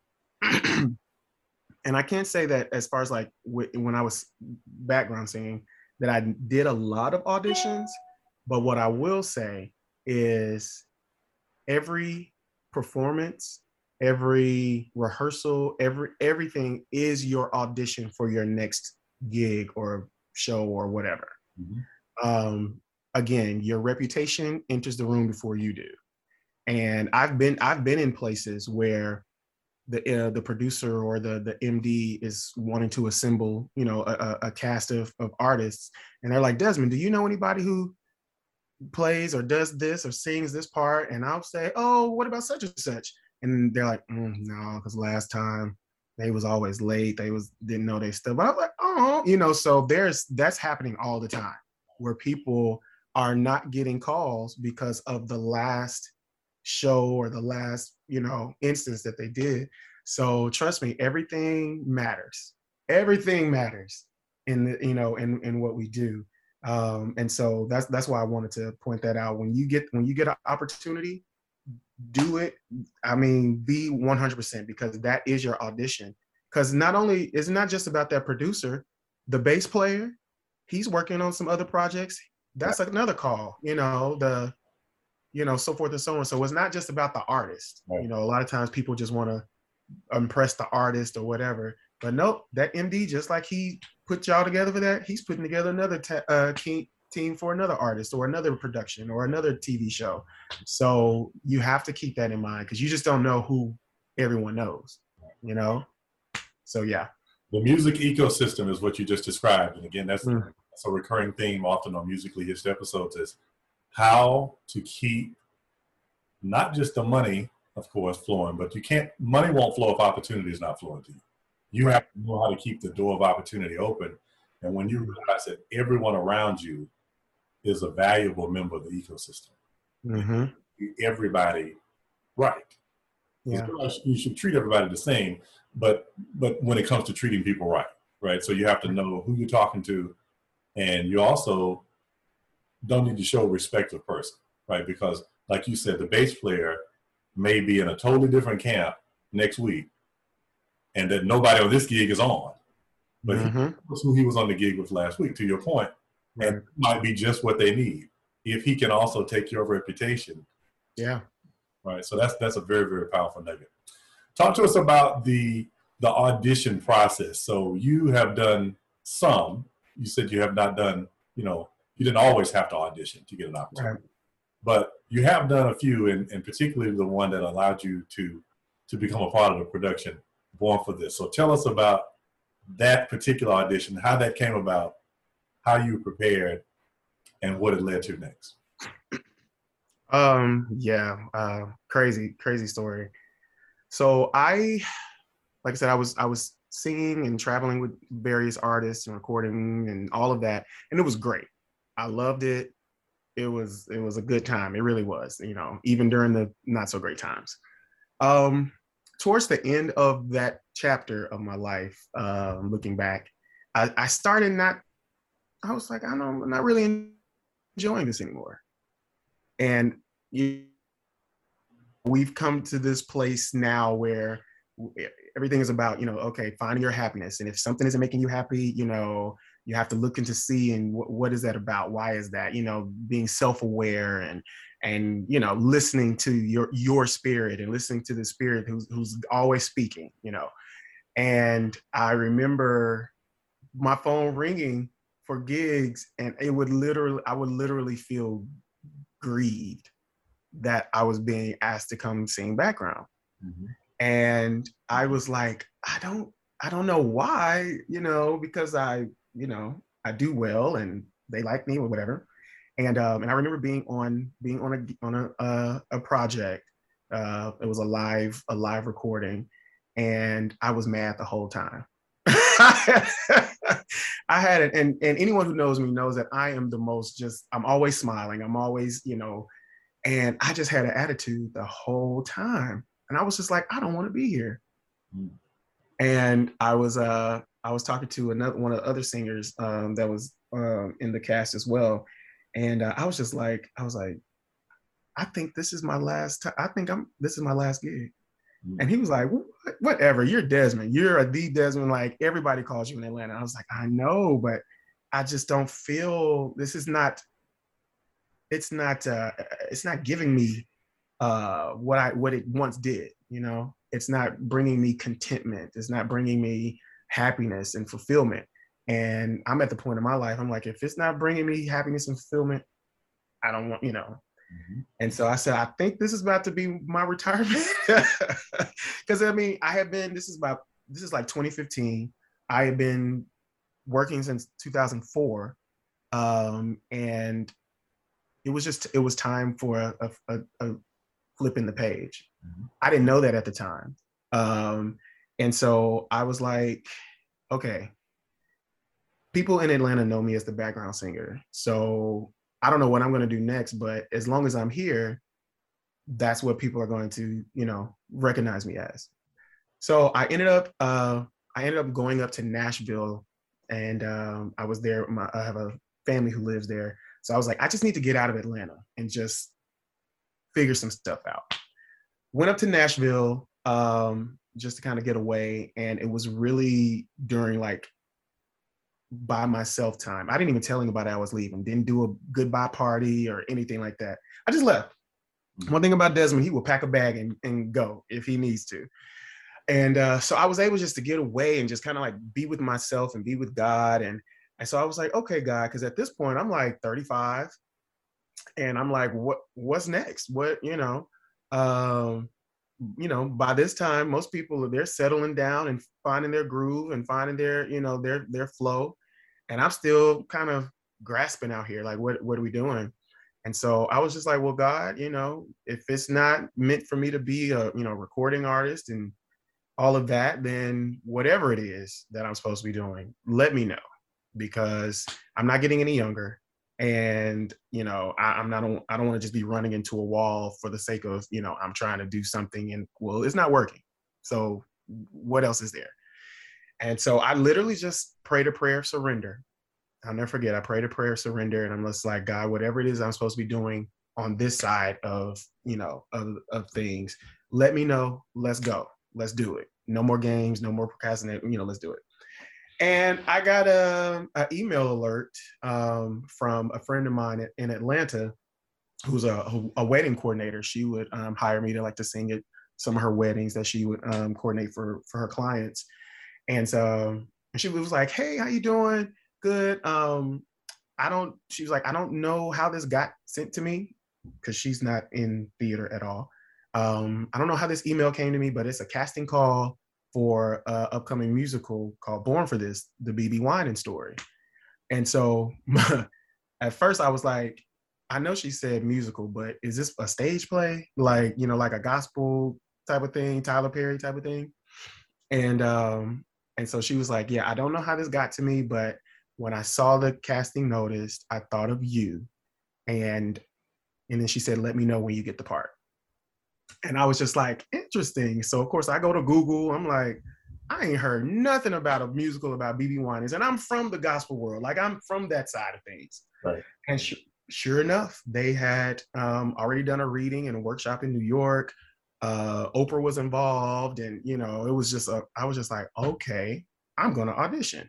and I can't say that as far as like w- when I was background singing that I did a lot of auditions, but what I will say is every performance, every rehearsal, every everything is your audition for your next gig or show or whatever. Mm-hmm. Um, again, your reputation enters the room before you do. And I've been I've been in places where the uh, the producer or the the MD is wanting to assemble, you know, a, a cast of, of artists, and they're like, Desmond, do you know anybody who plays or does this or sings this part? And I'll say, oh, what about such and such? And they're like, mm, no, because last time they was always late. They was didn't know they stuff. But I'm like, oh, you know, so there's that's happening all the time where people are not getting calls because of the last show or the last you know instance that they did. So trust me everything matters. Everything matters in the, you know in in what we do. Um and so that's that's why i wanted to point that out. When you get when you get an opportunity do it. I mean be 100% because that is your audition. Because not only it's not just about that producer the bass player he's working on some other projects. That's another call you know the you know so forth and so on. So it's not just about the artist. Right. you know a lot of times people just want to impress the artist or whatever. But nope that md just like he put y'all together for that he's putting together another te- uh, team for another artist or another production or another tv show. So you have to keep that in mind because you just don't know who everyone knows you know? So yeah. The music ecosystem is what you just described. And again that's mm. that's a recurring theme often on musically hitched episodes is how to keep not just the money, of course, flowing, but you can't money won't flow if opportunity is not flowing to you. You have to know how to keep the door of opportunity open. And when you realize that everyone around you is a valuable member of the ecosystem, mm-hmm. everybody right. Yeah. You should treat everybody the same, but but when it comes to treating people right, right? So you have to know who you're talking to, and you also don't need to show respect of person, right? Because, like you said, the bass player may be in a totally different camp next week, and that nobody on this gig is on. But mm-hmm. who he was on the gig with last week, to your point, right. and might be just what they need if he can also take your reputation. Yeah. Right. So that's that's a very very powerful nugget. Talk to us about the the audition process. So you have done some, you said you have not done, you know, you didn't always have to audition to get an opportunity. Right. But you have done a few, and, and particularly the one that allowed you to to become a part of the production Born for This. So tell us about that particular audition, how that came about, how you prepared, and what it led to next. Um, yeah, uh, crazy, crazy story. So I, like I said, I was I was singing and traveling with various artists and recording and all of that and it was great i loved it. It was it was a good time. It really was you know even during the not so great times. Um towards the end of that chapter of my life uh, looking back I, I started not i was like i don't i'm not really enjoying this anymore. And you, we've come to this place now where everything is about you know okay finding your happiness. And if something isn't making you happy you know you have to look into see and what, what is that about? Why is that? You know being self-aware and and you know listening to your your spirit and listening to the spirit who's who's always speaking you know? And i remember my phone ringing for gigs and it would literally i would literally feel grieved that i was being asked to come sing background. Mm-hmm. And i was like i don't i don't know why you know because i you know i do well and they like me or whatever and um and i remember being on being on a on a uh, a project uh it was a live a live recording and i was mad the whole time I had it, and and anyone who knows me knows that I am the most just. I'm always smiling. I'm always, you know, and I just had an attitude the whole time. And I was just like, I don't want to be here. Mm. And I was uh I was talking to another one of the other singers um, that was um, in the cast as well, and uh, I was just like, I was like, I think this is my last. T- I think I'm. This is my last gig. Mm. And he was like, whatever. You're Desmond. You're a the Desmond. Like everybody calls you in Atlanta. I was like, I know, but I just don't feel. This is not. It's not. Uh, it's not giving me uh, what I what it once did. You know, it's not bringing me contentment. It's not bringing me happiness and fulfillment. And I'm at the point in my life. I'm like, if it's not bringing me happiness and fulfillment, I don't want, you know. Mm-hmm. And so I said, I think this is about to be my retirement. Because I mean, I have been, this is about, this is like 2015. I have been working since 2004. Um, and it was just, it was time for a, a, a flipping the page. Mm-hmm. I didn't know that at the time. Um, and so I was like, okay, people in Atlanta know me as the background singer. So I don't know what I'm going to do next, but as long as I'm here, that's what people are going to, you know, recognize me as. So I ended up, uh, I ended up going up to Nashville, and um, I was there. My, I have a family who lives there, so I was like, I just need to get out of Atlanta and just figure some stuff out. Went up to Nashville um, just to kind of get away, and it was really during like by myself time. I didn't even tell anybody I was leaving. Didn't do a goodbye party or anything like that. I just left. Mm. One thing about Desmond, he will pack a bag and, and go if he needs to. And uh, so I was able just to get away and just kind of like be with myself and be with God. And, and so I was like, okay, God, because at this point I'm like 35 and I'm like, what what's next? What, you know, um, you know, by this time, most people they're settling down and finding their groove and finding their, you know, their their flow and I'm still kind of grasping out here. Like, what what are we doing? And so I was just like, well, God, you know, if it's not meant for me to be a you know recording artist and all of that, then whatever it is that I'm supposed to be doing, let me know because I'm not getting any younger. And you know, I, am not. I don't want to just be running into a wall for the sake of you know I'm trying to do something and well, it's not working. So what else is there? And so I literally just prayed a prayer of surrender. I'll never forget. I prayed a prayer of surrender, and I'm just like, God, whatever it is I'm supposed to be doing on this side of you know of, of things, let me know. Let's go. Let's do it. No more games. No more procrastinating. You know, let's do it. And I got a, a email alert um, from a friend of mine in Atlanta, who's a, a wedding coordinator. She would um, hire me to like to sing at some of her weddings that she would um, coordinate for for her clients. And so she was like, "Hey, how you doing? Good. Um, I don't." She was like, "I don't know how this got sent to me because she's not in theater at all. Um, I don't know how this email came to me, but it's a casting call for a upcoming musical called Born for This, the BeBe Winans story." And so at first I was like, I know she said musical, but is this a stage play? Like, you know, like a gospel type of thing, Tyler Perry type of thing? And um, and so she was like, Yeah, I don't know how this got to me, but when I saw the casting notice, I thought of you. And and then she said, Let me know when you get the part. And I was just like, interesting. So of course I go to Google. I'm like, I ain't heard nothing about a musical about BeBe Winans, and I'm from the gospel world. Like I'm from that side of things. Right. And sh- sure enough, they had um, already done a reading and a workshop in New York uh, Oprah was involved, and you know, it was just a. I was just like, okay, I'm gonna audition.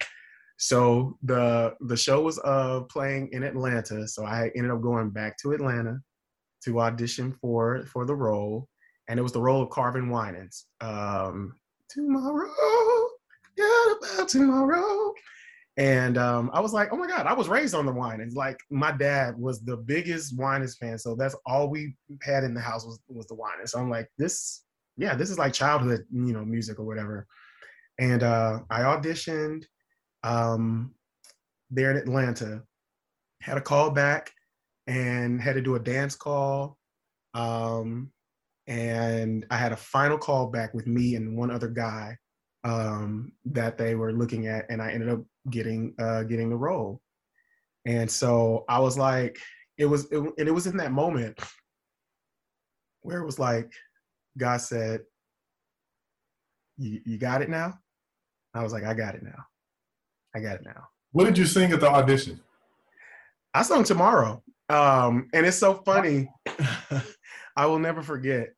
So the the show was uh, playing in Atlanta, so I ended up going back to Atlanta to audition for for the role, and it was the role of Carvin Winans. Um, tomorrow, forget about tomorrow. And um, I was like, oh my God, I was raised on the Winans. Like my dad was the biggest Winans fan. So that's all we had in the house was, was the Winans. So I'm like, this, yeah, this is like childhood, you know, music or whatever. And uh, I auditioned um, there in Atlanta, had a call back and had to do a dance call. Um, and I had a final call back with me and one other guy um, that they were looking at, and I ended up getting uh, getting the role. And so I was like, it was, it, and it was in that moment where it was like, God said, you, you got it now? I was like, I got it now. I got it now. What did you sing at the audition? I sung tomorrow. Um, and it's so funny. I will never forget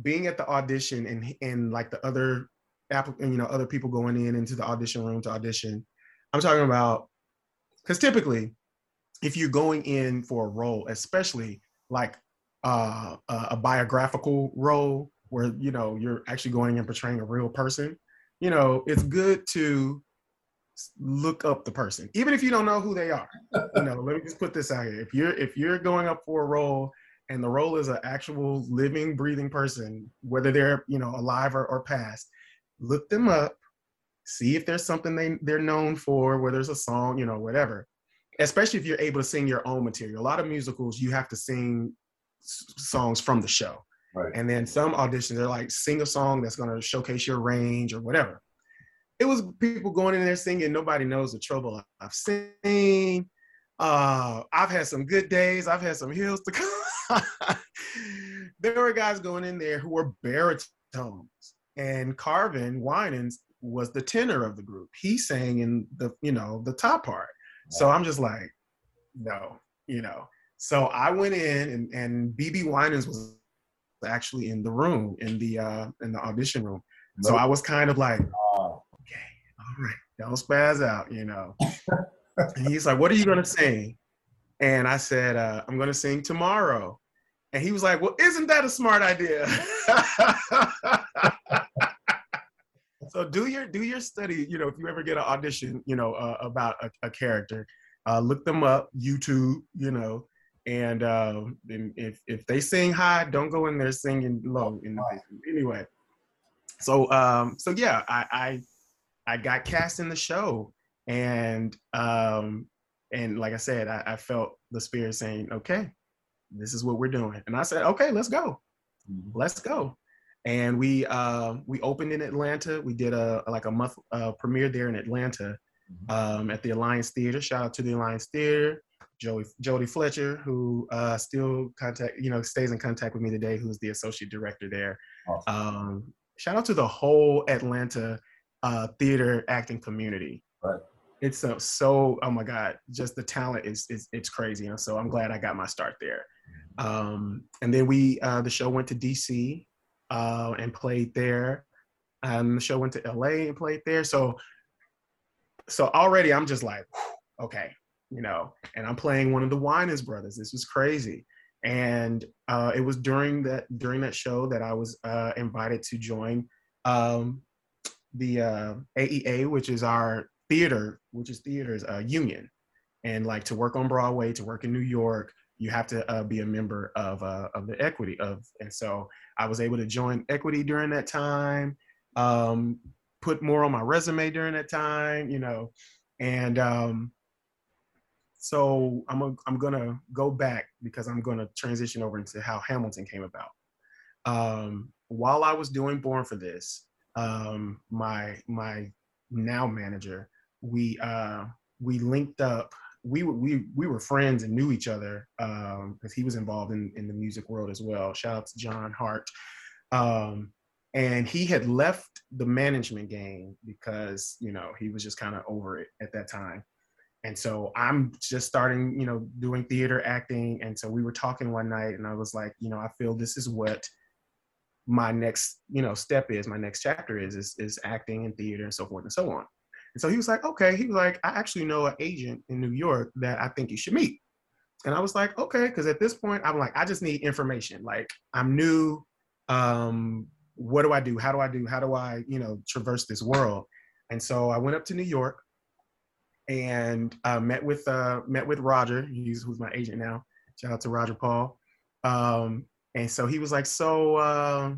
being at the audition and and like the other applicant, you know, other people going in into the audition room to audition. I'm talking about because typically, if you're going in for a role, especially like uh, a biographical role where you know you're actually going and portraying a real person, you know, it's good to look up the person, even if you don't know who they are. you know, let me just put this out here. If you're if you're going up for a role and the role is an actual living, breathing person, whether they're you know alive or, or past, look them up, see if there's something they they're known for, whether it's a song, you know, whatever. Especially if you're able to sing your own material. A lot of musicals, you have to sing s- songs from the show. Right. And then some auditions, they're like, sing a song that's going to showcase your range or whatever. It was people going in there singing, nobody knows the trouble I've seen. Uh, I've had some good days, I've had some hills to come. there were guys going in there who were baritones, and Carvin Winans was the tenor of the group. He sang in the, you know, the top part. So I'm just like, no, you know. So I went in and, and BeBe Winans was actually in the room in the uh in the audition room. So I was kind of like, all right, don't spaz out, you know. and he's like, what are you gonna sing? And I said, uh, I'm gonna sing tomorrow. And he was like, well, isn't that a smart idea? so do your do your study. You know, if you ever get an audition, you know, uh, about a, a character, uh, look them up, YouTube, you know, and, uh, and if if they sing high, don't go in there singing low. In the. Anyway, so um, so yeah, I, I I got cast in the show, and um, and like I said, I, I felt the spirit saying, okay, this is what we're doing, and I said, okay, let's go, Mhm. let's go. And we uh, we opened in Atlanta. We did a like a month uh, premiere there in Atlanta Mhm. um, at the Alliance Theater. Shout out to the Alliance Theater. Joey Jody Fletcher, who uh, still contact you know stays in contact with me today, who's the associate director there. Awesome. Um, shout out to the whole Atlanta uh, theater acting community. Right. It's so, so oh my god, just the talent is, is it's crazy. Know, so I'm glad I got my start there. Um, and then we uh, the show went to DC uh, and played there. Um, the show went to LA and played there. So so already I'm just like, whew, okay, you know, and I'm playing one of the Winans brothers. This was crazy. And uh, it was during that during that show that I was uh, invited to join um, the uh, AEA, which is our theater, which is theater's uh, union, and like to work on Broadway, to work in New York, you have to uh, be a member of uh, of the equity of. And so I was able to join equity during that time. Um, put more on my resume during that time, you know, and um, so I'm a, I'm gonna go back because I'm gonna transition over into how Hamilton came about. Um, while I was doing Born for This, um, my my now manager, we uh, we linked up. We were we we were friends and knew each other because he was involved in in the music world as well. Shout out to John Hart. Um, and he had left the management game because you know he was just kind of over it at that time and so i'm just starting you know doing theater acting and so we were talking one night and i was like you know i feel this is what my next you know step is my next chapter is is, is acting and theater and so forth and so on and so he was like okay he was like i actually know an agent in new york that i think you should meet and i was like okay because at this point i'm like i just need information like i'm new um what do I do? How do I do? How do I, you know, traverse this world? And so I went up to New York and uh, met with uh, met with Roger. He's who's my agent now. Shout out to Roger Paul. Um, and so he was like, "So, uh,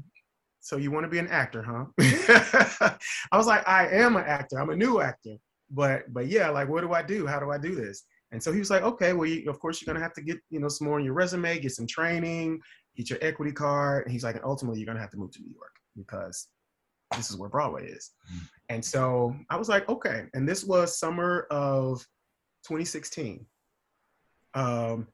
so you want to be an actor, huh?" I was like, "I am an actor. I'm a new actor, but but yeah, like, what do I do? How do I do this?" And so he was like, "Okay, well, you, of course you're gonna have to get you know some more on your resume, get some training, get your equity card." And he's like, "And ultimately, you're gonna have to move to New York because this is where Broadway is." And so I was like, "Okay." And this was summer of 2016. Um,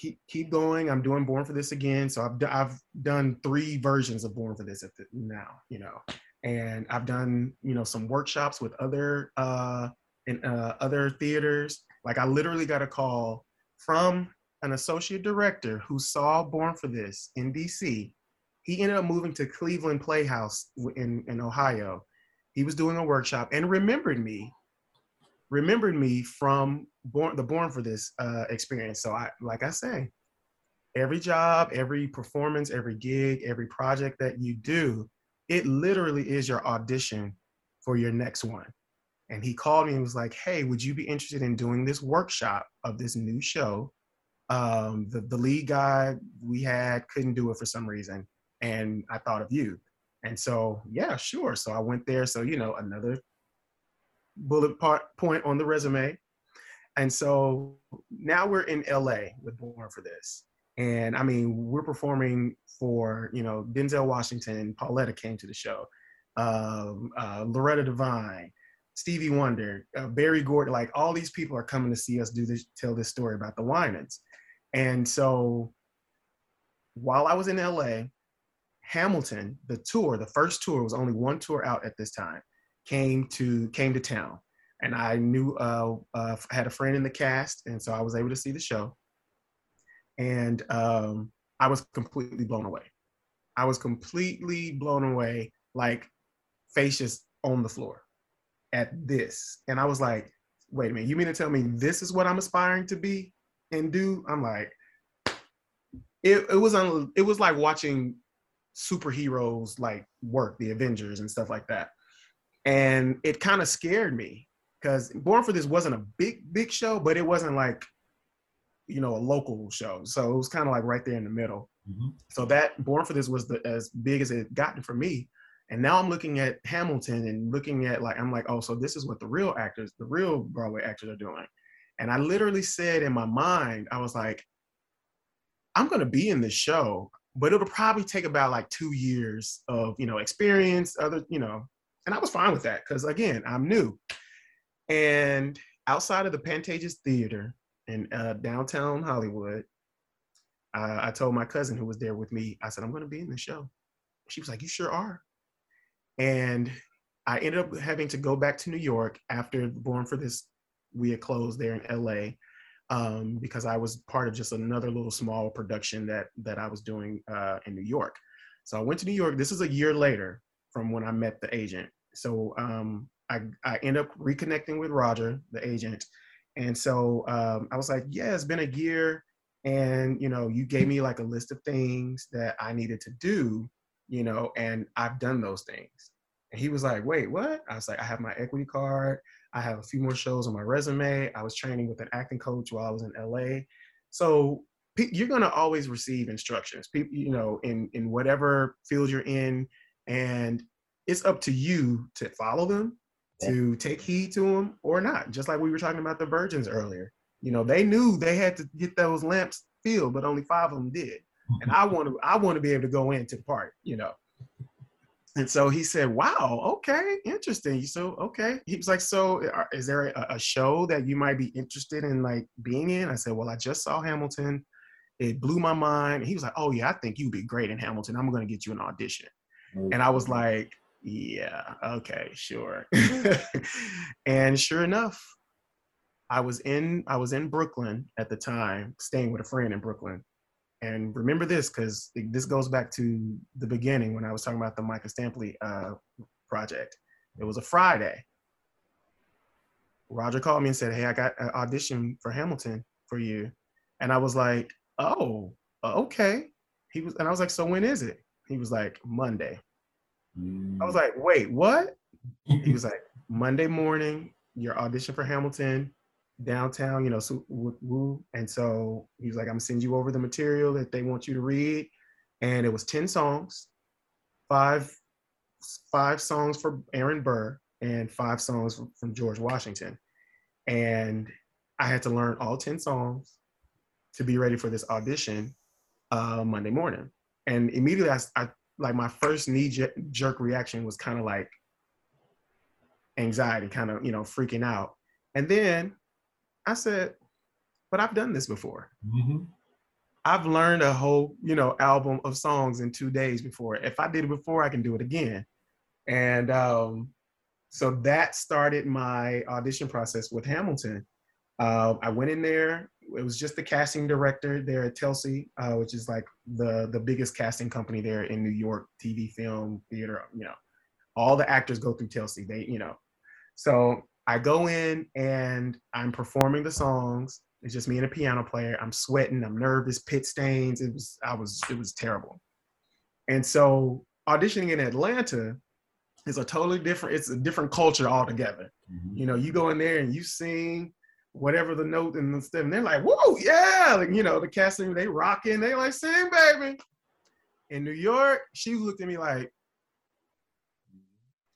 keep keep going. I'm doing Born for This again. So I've d- I've done three versions of Born for This the, now, you know, and I've done you know some workshops with other uh in uh, other theaters. Like I literally got a call from an associate director who saw Born for This in DC. He ended up moving to Cleveland Playhouse in in Ohio. He was doing a workshop and remembered me remembered me from born the born for this uh, experience so i like i say every job every performance every gig every project that you do it literally is your audition for your next one. And he called me and was like, hey, would you be interested in doing this workshop of this new show? Um, the, the lead guy we had couldn't do it for some reason. And I thought of you. And so, yeah, sure. So I went there. So, you know, another bullet part, point on the resume. And so now we're in LA with Born for This. And I mean, we're performing for, you know, Denzel Washington, Pauletta came to the show, um, uh, Loretta Devine, Stevie Wonder, uh, Berry Gordy, like all these people are coming to see us do this, tell this story about the Winans. And so while I was in LA, Hamilton, the tour, the first tour was only one tour out at this time, came to came to town, and I knew uh, uh, had a friend in the cast, and so I was able to see the show, and um, I was completely blown away. I was completely blown away, like face just on the floor at this, and I was like, "Wait a minute, you mean to tell me this is what I'm aspiring to be and do?" I'm like, it, it was un, it was like watching superheroes like work, the Avengers and stuff like that. And it kind of scared me because Born for This wasn't a big, big show, but it wasn't like, you know, a local show. So it was kind of like right there in the middle. Mm-hmm. So that Born for This was the, as big as it gotten for me. And now I'm looking at Hamilton and looking at like, I'm like, oh, so this is what the real actors, the real Broadway actors are doing. And I literally said in my mind, I was like, I'm going to be in this show but it'll probably take about like two years of you know experience other you know and i was fine with that because again i'm new and outside of the pantages theater in uh, downtown hollywood uh, i told my cousin who was there with me i said i'm going to be in the show she was like you sure are and i ended up having to go back to new york after born for this we had closed there in la um, because I was part of just another little small production that that I was doing uh, in New York. So I went to New York. This is a year later from when I met the agent. So um, I I end up reconnecting with Roger, the agent, and so um, I was like, yeah, it's been a year, and you know, you gave me like a list of things that I needed to do, you know, and I've done those things. And he was like, wait, what? I was like, I have my equity card. I have a few more shows on my resume. I was training with an acting coach while I was in LA. So you're going to always receive instructions, people, you know, in, in whatever field you're in. And it's up to you to follow them, to take heed to them or not. Just like we were talking about the virgins earlier. You know, they knew they had to get those lamps filled, but only five of them did. And I want to, I want to be able to go into the party, you know. And so he said, "Wow, okay, interesting." So, okay, he was like, "So, is there a, a, show that you might be interested in, like being in?" I said, "Well, I just saw Hamilton. It blew my mind." He was like, "Oh yeah, I think you'd be great in Hamilton. I'm going to get you an audition." Mm-hmm. And I was like, "Yeah, okay, sure." and sure enough, I was in I was in Brooklyn at the time, staying with a friend in Brooklyn, and remember this because this goes back to the beginning when I was talking about the Micah Stampley uh, project. It was a Friday. Roger called me and said, "Hey, I got an audition for Hamilton for you," and I was like, "Oh, okay." He was, and I was like, "So when is it?" He was like, "Monday." I was like, "Wait, what?" he was like, "Monday morning, your audition for Hamilton downtown, you know, so, woo. And so he was like, I'm gonna you over the material that they want you to read. And it was 10 songs, five, five songs for Aaron Burr and five songs from, George Washington. And I had to learn all 10 songs to be ready for this audition uh, Monday morning. And immediately I, I like my first knee jerk reaction was kind of like anxiety, kind of, you know, freaking out. And then I said, but I've done this before. Mm-hmm. I've learned a whole, you know, album of songs in two days before. If I did it before, I can do it again. And um, so that started my audition process with Hamilton. Uh, I went in there. It was just the casting director there at Telsey, uh, which is like the the biggest casting company there in New York, TV, film, theater. You know, all the actors go through Telsey. They, you know, so I go in and I'm performing the songs. It's just me and a piano player. I'm sweating. I'm nervous. Pit stains. It was. I was. It was terrible. And so auditioning in Atlanta, is a totally different it's a different culture altogether mm-hmm. you know you go in there and you sing whatever the note and the stuff. And they're like whoa yeah! Like you know the casting they rocking. They like sing baby. In new york she looked at me like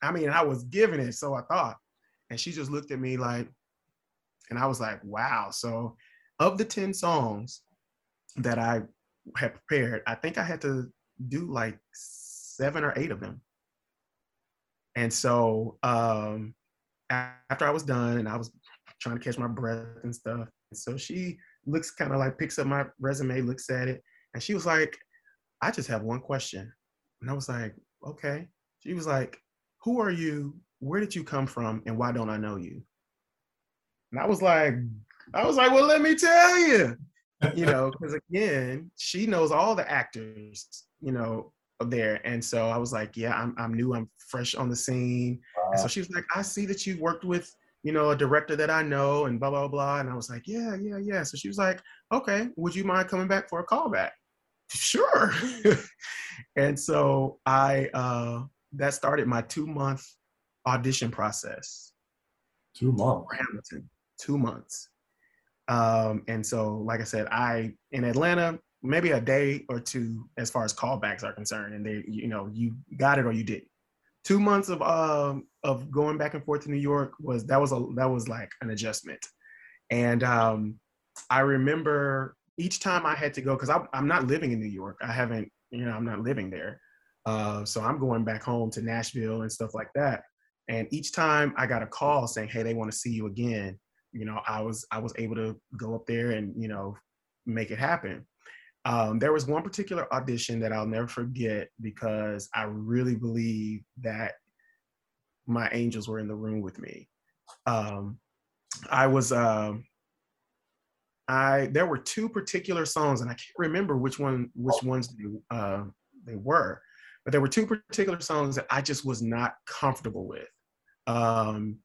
i mean i was giving it so i thought. And she just looked at me like and i was like wow. So of the 10 songs that i had prepared i think i had to do like seven or eight of them. And so um, after I was done and I was trying to catch my breath and stuff, and so she looks kind of like picks up my resume, looks at it, and she was like, I just have one question. And I was like, okay. She was like, who are you? Where did you come from? And why don't I know you? And I was like, I was like, well, let me tell you. You know, because again, she knows all the actors, you know, there. And so I was like, yeah, I'm, I'm new. I'm fresh on the scene. Wow. And so she was like, I see that you worked with, you know, a director that I know and blah, blah, blah. And I was like, yeah, yeah, yeah. So she was like, okay, would you mind coming back for a callback? Sure. and so I, uh, that started my two month audition process. Two months. Hamilton, two months. Um, and so, like I said, I in Atlanta, maybe a day or two as far as callbacks are concerned, and they, you know, you got it or you didn't. Two months of um of going back and forth to New York was that was a that was like an adjustment, and um, I remember each time I had to go because I'm not living in New York. I haven't, you know, I'm not living there, uh, so I'm going back home to Nashville and stuff like that. And each time I got a call saying, "Hey, they want to see you again," you know, I was I was able to go up there and you know make it happen. Um, there was one particular audition that I'll never forget because I really believe that my angels were in the room with me. Um, I was, um, I there were two particular songs, and I can't remember which one, which ones they, uh, they were, but there were two particular songs that I just was not comfortable with. Um,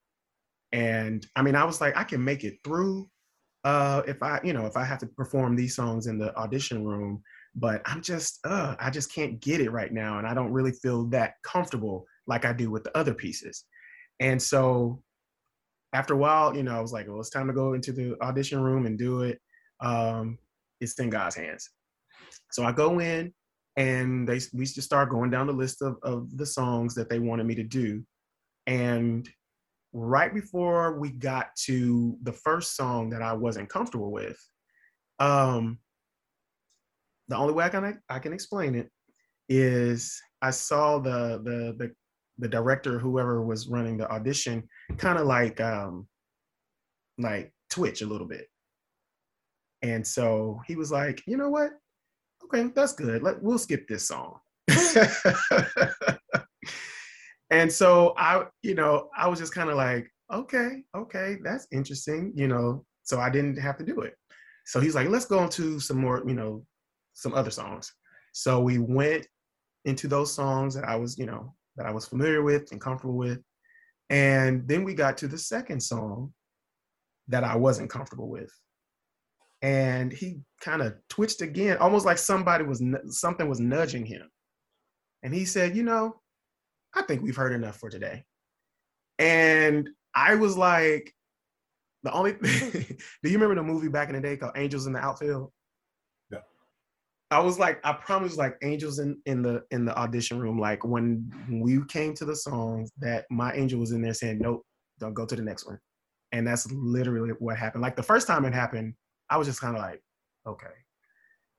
and I mean, I was like, I can make it through, uh, if I, you know, if I have to perform these songs in the audition room, but I'm just, uh, I just can't get it right now. And I don't really feel that comfortable like I do with the other pieces. And so after a while, you know, I was like, well, it's time to go into the audition room and do it. Um, it's in God's hands. So I go in and they we just start going down the list of, of the songs that they wanted me to do. And right before we got to the first song that I wasn't comfortable with, um, the only way I can I can explain it is I saw the the the, the director, whoever was running the audition, kind of like um, like twitch a little bit, and so he was like, you know what? Okay, that's good. Let we'll skip this song. and so I, you know, I was just kind of like, okay, okay, that's interesting, you know. So I didn't have to do it. So he's like, let's go into some more, you know, some other songs. So we went into those songs that I was, you know, that I was familiar with and comfortable with. And then we got to the second song that I wasn't comfortable with. And he kind of twitched again, almost like somebody was something was nudging him. And he said, "You know, I think we've heard enough for today. And I was like, the only thing, do you remember the movie back in the day called Angels in the Outfield? Yeah. I was like, I promise like angels in, in the in the audition room. Like when we came to the songs that my angel was in there saying, Nope, don't go to the next one. And that's literally what happened. Like the first time it happened, I was just kind of like, okay.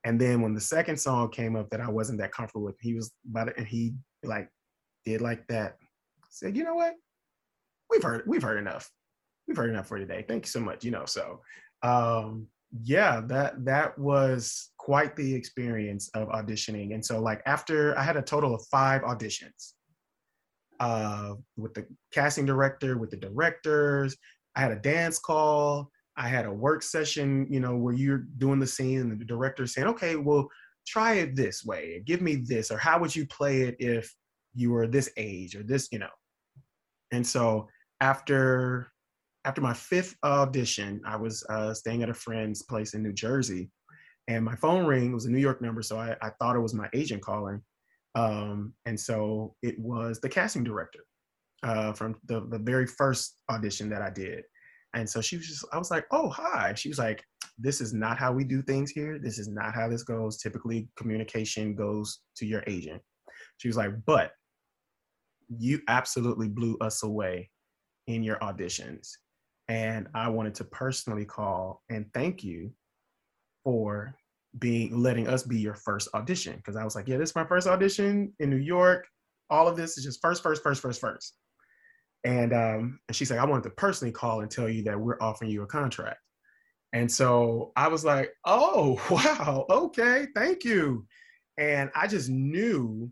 And then when the second song came up that I wasn't that comfortable with, he was about it and he like did like that. Said, you know what? We've heard we've heard enough. We've heard enough for today. Thank you so much. You know, so um yeah, that that was quite the experience of auditioning. And so like after I had a total of five auditions. Uh with the casting director, with the directors, I had a dance call, I had a work session, you know, where you're doing the scene and the director saying, okay, well, try it this way, give me this, or how would you play it if you were this age or this, you know. And so after after my fifth audition, I was uh, staying at a friend's place in New Jersey, and my phone ring was a New York number, so I, I thought it was my agent calling. Um, and so it was the casting director. uh, from the, the very first audition that I did. And so she was just, I was like, oh, hi. She was like, this is not how we do things here. This is not how this goes. Typically, communication goes to your agent. She was like, but you absolutely blew us away in your auditions. And I wanted to personally call and thank you for being letting us be your first audition. Cause I was like, yeah, this is my first audition in New York. All of this is just first, first, first, first, first. And um, and she's like, I wanted to personally call and tell you that we're offering you a contract. And so I was like, oh, wow, okay, thank you. And I just knew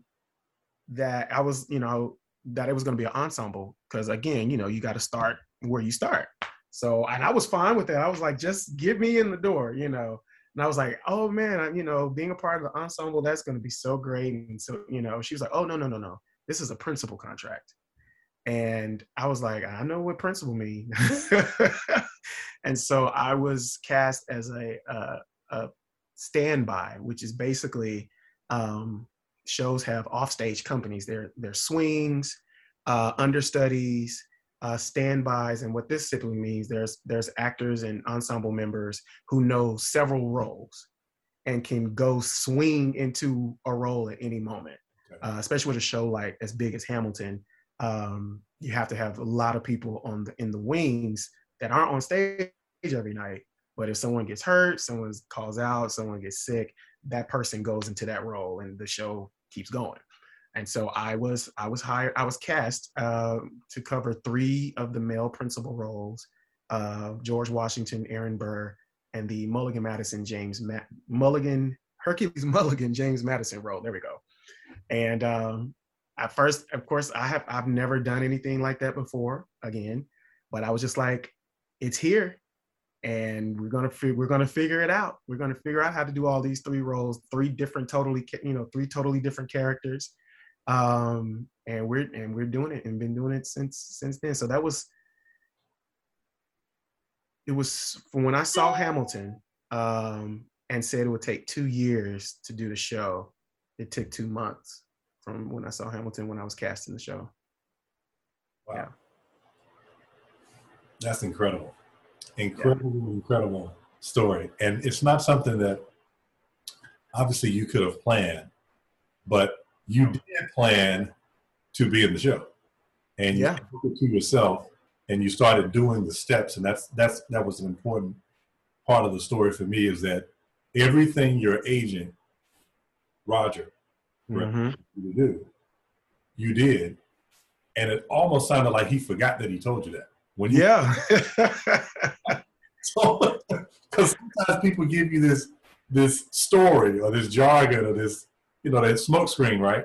that I was, you know, that it was going to be an ensemble because again, you know, you got to start where you start. So, and I was fine with that. I was like, just get me in the door, you know. And I was like, oh man, you know, being a part of the ensemble, that's going to be so great. And so, you know, she was like, oh no, no, no, no, this is a principal contract. And I was like, I know what principal mean. and so I was cast as a, a, a standby, which is basically um, shows have offstage companies. They're, they're swings, uh, understudies, uh, standbys, and what this simply means, there's there's actors and ensemble members who know several roles and can go swing into a role at any moment. Okay. Uh, especially with a show like as big as Hamilton, um, you have to have a lot of people on the in the wings that aren't on stage every night. But if someone gets hurt, someone calls out, someone gets sick, that person goes into that role, and the show keeps going. And so I was I was hired I was cast uh, to cover three of the male principal roles: George Washington, Aaron Burr, and the Mulligan Madison James Ma- Mulligan Hercules Mulligan James Madison role. There we go. And um, at first, of course, I have I've never done anything like that before. Again, but I was just like, it's here, and we're gonna fi- we're gonna figure it out. We're gonna figure out how to do all these three roles, three different totally you know three totally different characters, um, and we're and we're doing it and been doing it since since then. So that was it was from when I saw Hamilton um, and said it would take two years to do the show. It took two months from when I saw Hamilton when I was casting the show. Wow. Yeah. That's incredible. Incredible, yeah. incredible story. And it's not something that obviously you could have planned, but you did plan to be in the show. And you took it to yourself and you started doing the steps. And that's that's that was an important part of the story for me is that everything your agent, Roger, mm-hmm. you do, you did. And it almost sounded like he forgot that he told you that. When yeah. so, because sometimes people give you this this story or this jargon or this, you know, that smokescreen, right?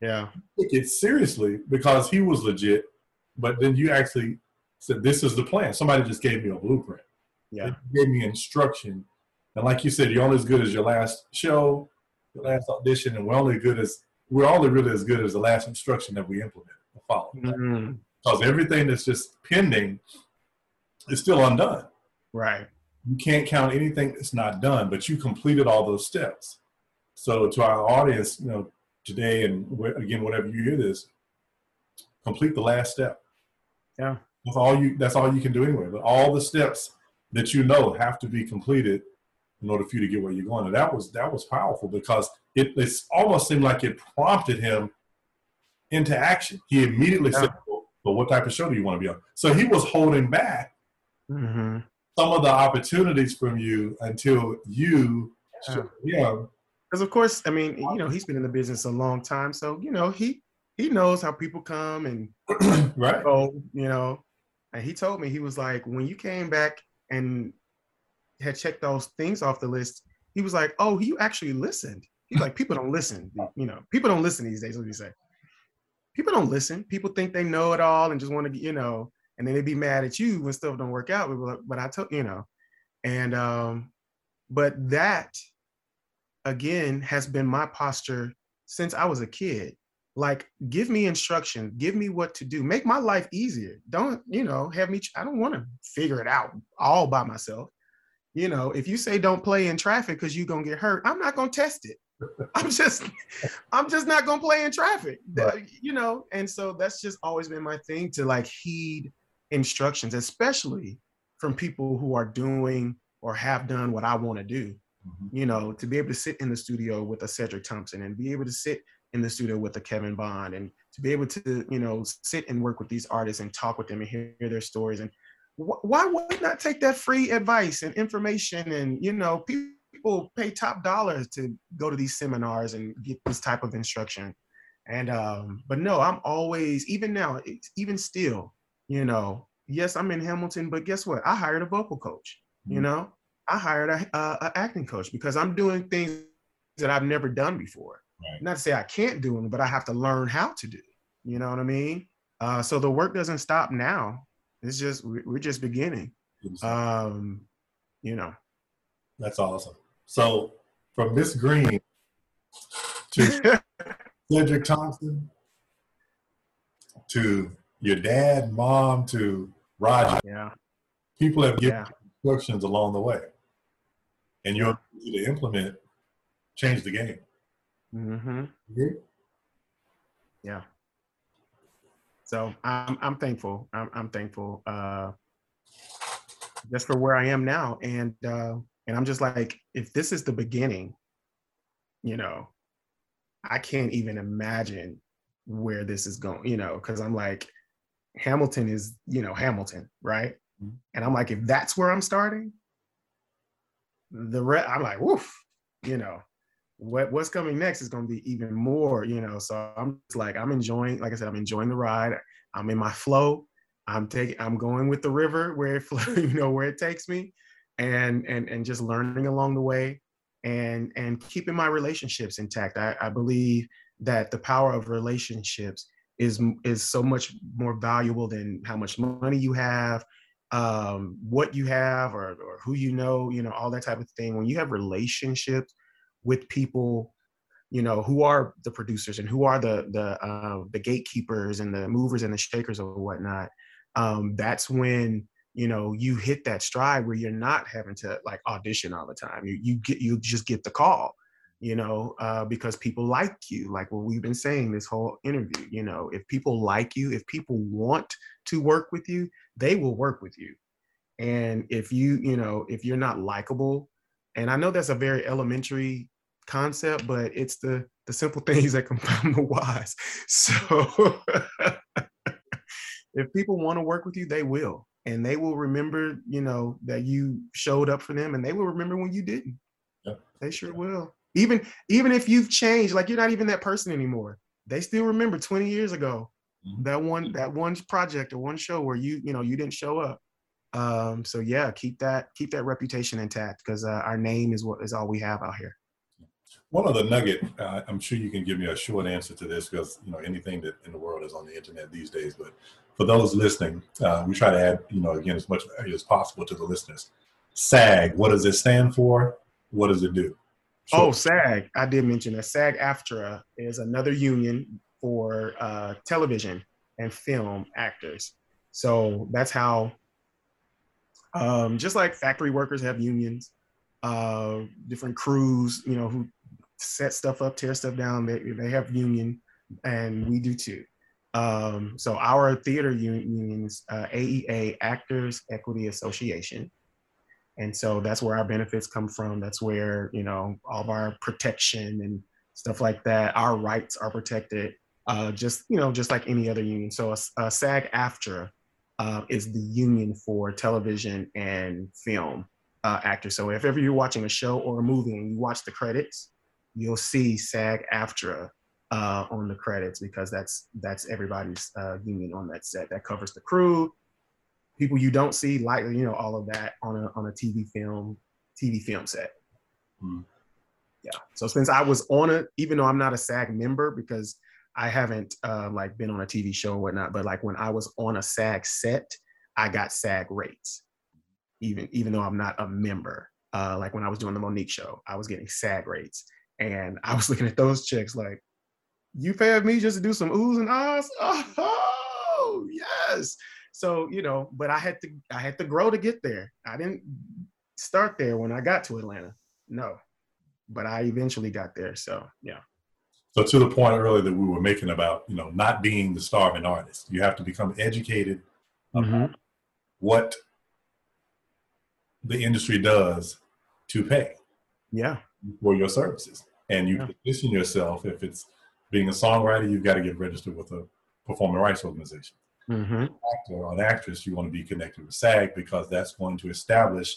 Yeah. Take it seriously because he was legit, but then you actually said, "This is the plan." Somebody just gave me a blueprint. Yeah. gave me instruction, and like you said, you're only as good as your last show, your last audition, and we're only good as we're only really as good as the last instruction that we implement or follow. Mm-hmm because everything that's just pending is still undone. Right. You can't count anything that's not done, but you completed all those steps. So to our audience, you know, today and again, whatever you hear this, complete the last step. Yeah. That's all you. That's all you can do anyway. But all the steps that you know have to be completed in order for you to get where you're going. And that was that was powerful because it, it almost seemed like it prompted him into action. He immediately yeah. said, but what type of show do you want to be on? So he was holding back mm-hmm. some of the opportunities from you until you yeah. Because of course, I mean, you know, he's been in the business a long time, so you know, he he knows how people come and right. So you know, and he told me he was like, when you came back and had checked those things off the list, he was like, oh, you actually listened. He's like, people don't listen. You know, people don't listen these days. What do you say? People don't listen. People think they know it all and just want to, you know, and then they be mad at you when stuff don't work out. But I told you know, and um, but that again has been my posture since I was a kid. Like, give me instruction, give me what to do, make my life easier. Don't, you know, have me. I don't want to figure it out all by myself. You know, if you say don't play in traffic because you're gonna get hurt, I'm not gonna test it. I'm just, I'm just not gonna play in traffic, right. you know. And so that's just always been my thing to like heed instructions, especially from people who are doing or have done what I want to do. Mm-hmm. You know, to be able to sit in the studio with a Cedric Thompson and be able to sit in the studio with a Kevin Bond and to be able to, you know, sit and work with these artists and talk with them and hear their stories. And wh- why would not take that free advice and information? And, you know, people pay top dollars to go to these seminars and get this type of instruction. And, um, but no, I'm always, even now, even still, you know, yes, I'm in Hamilton, but guess what? I hired a vocal coach, mm-hmm. you know, I hired a, a, a acting coach because I'm doing things that I've never done before. Right. Not to say I can't do them, but I have to learn how to do. You know what I mean? Uh, so the work doesn't stop now. It's just we're just beginning. Um, you know. That's awesome. So from Miss Green to Cedric Thompson to your dad, mom to Roger. Yeah. People have given yeah. instructions along the way. And your ability to implement change the game. Mm-hmm. Yeah. So I'm I'm thankful. I'm I'm thankful uh, just for where I am now, and uh, and I'm just like, if this is the beginning, you know, I can't even imagine where this is going. You know, because I'm like, Hamilton is you know Hamilton, right? Mm-hmm. And I'm like, if that's where I'm starting, the re- I'm like, woof, you know what what's coming next is going to be even more you know so i'm just like i'm enjoying like i said i'm enjoying the ride i'm in my flow i'm taking i'm going with the river where it flows you know where it takes me and and and just learning along the way and and keeping my relationships intact. I, I believe that the power of relationships is is so much more valuable than how much money you have um, what you have or, or who you know you know all that type of thing. When you have relationships with people you know who are the producers and who are the the uh, the gatekeepers and the movers and the shakers or whatnot um, that's when you know you hit that stride where you're not having to like audition all the time you you get you just get the call you know uh, because people like you like what we've been saying this whole interview you know if people like you if people want to work with you they will work with you and if you you know if you're not likable and i know that's a very elementary concept, but it's the the simple things that compound the wise. So if people want to work with you, they will. And they will remember, you know, that you showed up for them and they will remember when you didn't. They sure will. Even even if you've changed, like you're not even that person anymore. They still remember 20 years ago mm-hmm. that one that one project or one show where you, you know, you didn't show up. Um, so yeah, keep that keep that reputation intact because uh, our name is what is all we have out here. One other nugget, uh, I'm sure you can give me a short answer to this because you know anything that in the world is on the internet these days. But for those listening, uh, we try to add you know again as much as possible to the listeners. SAG, what does it stand for? What does it do? Sure. Oh, SAG. I did mention that SAG AFTRA is another union for uh, television and film actors. So that's how, um, just like factory workers have unions, uh, different crews, you know, who set stuff up, tear stuff down. They, they have union, and we do too. Um, so our theater unions, uh, AEA, Actors Equity Association, and so that's where our benefits come from. That's where you know all of our protection and stuff like that. Our rights are protected, uh, just you know, just like any other union. So a, a SAG-AFTRA uh, is the union for television and film uh, actors. So if ever you're watching a show or a movie and you watch the credits, you'll see SAG AFTRA uh, on the credits because that's that's everybody's uh, union on that set. That covers the crew, people you don't see, like you know all of that on a on a TV film TV film set. Mm. Yeah. So since I was on it, even though I'm not a SAG member because I haven't uh, like been on a TV show or whatnot, but like when I was on a SAG set, I got SAG rates, even even though I'm not a member. Uh, like when I was doing the Mo'Nique show, I was getting SAG rates. And I was looking at those chicks like, you paid me just to do some oohs and ahs? Oh, yes. So, you know, but I had to I had to grow to get there. I didn't start there when I got to Atlanta. No. but I eventually got there. So yeah. So to the point earlier that we were making about you know not being the starving artist, you have to become educated mm-hmm. what the industry does to pay. Yeah. For your services, and you yeah. position yourself. If it's being a songwriter, you've got to get registered with a performing rights organization. Mm-hmm. Actor or an actress, you want to be connected with SAG because that's going to establish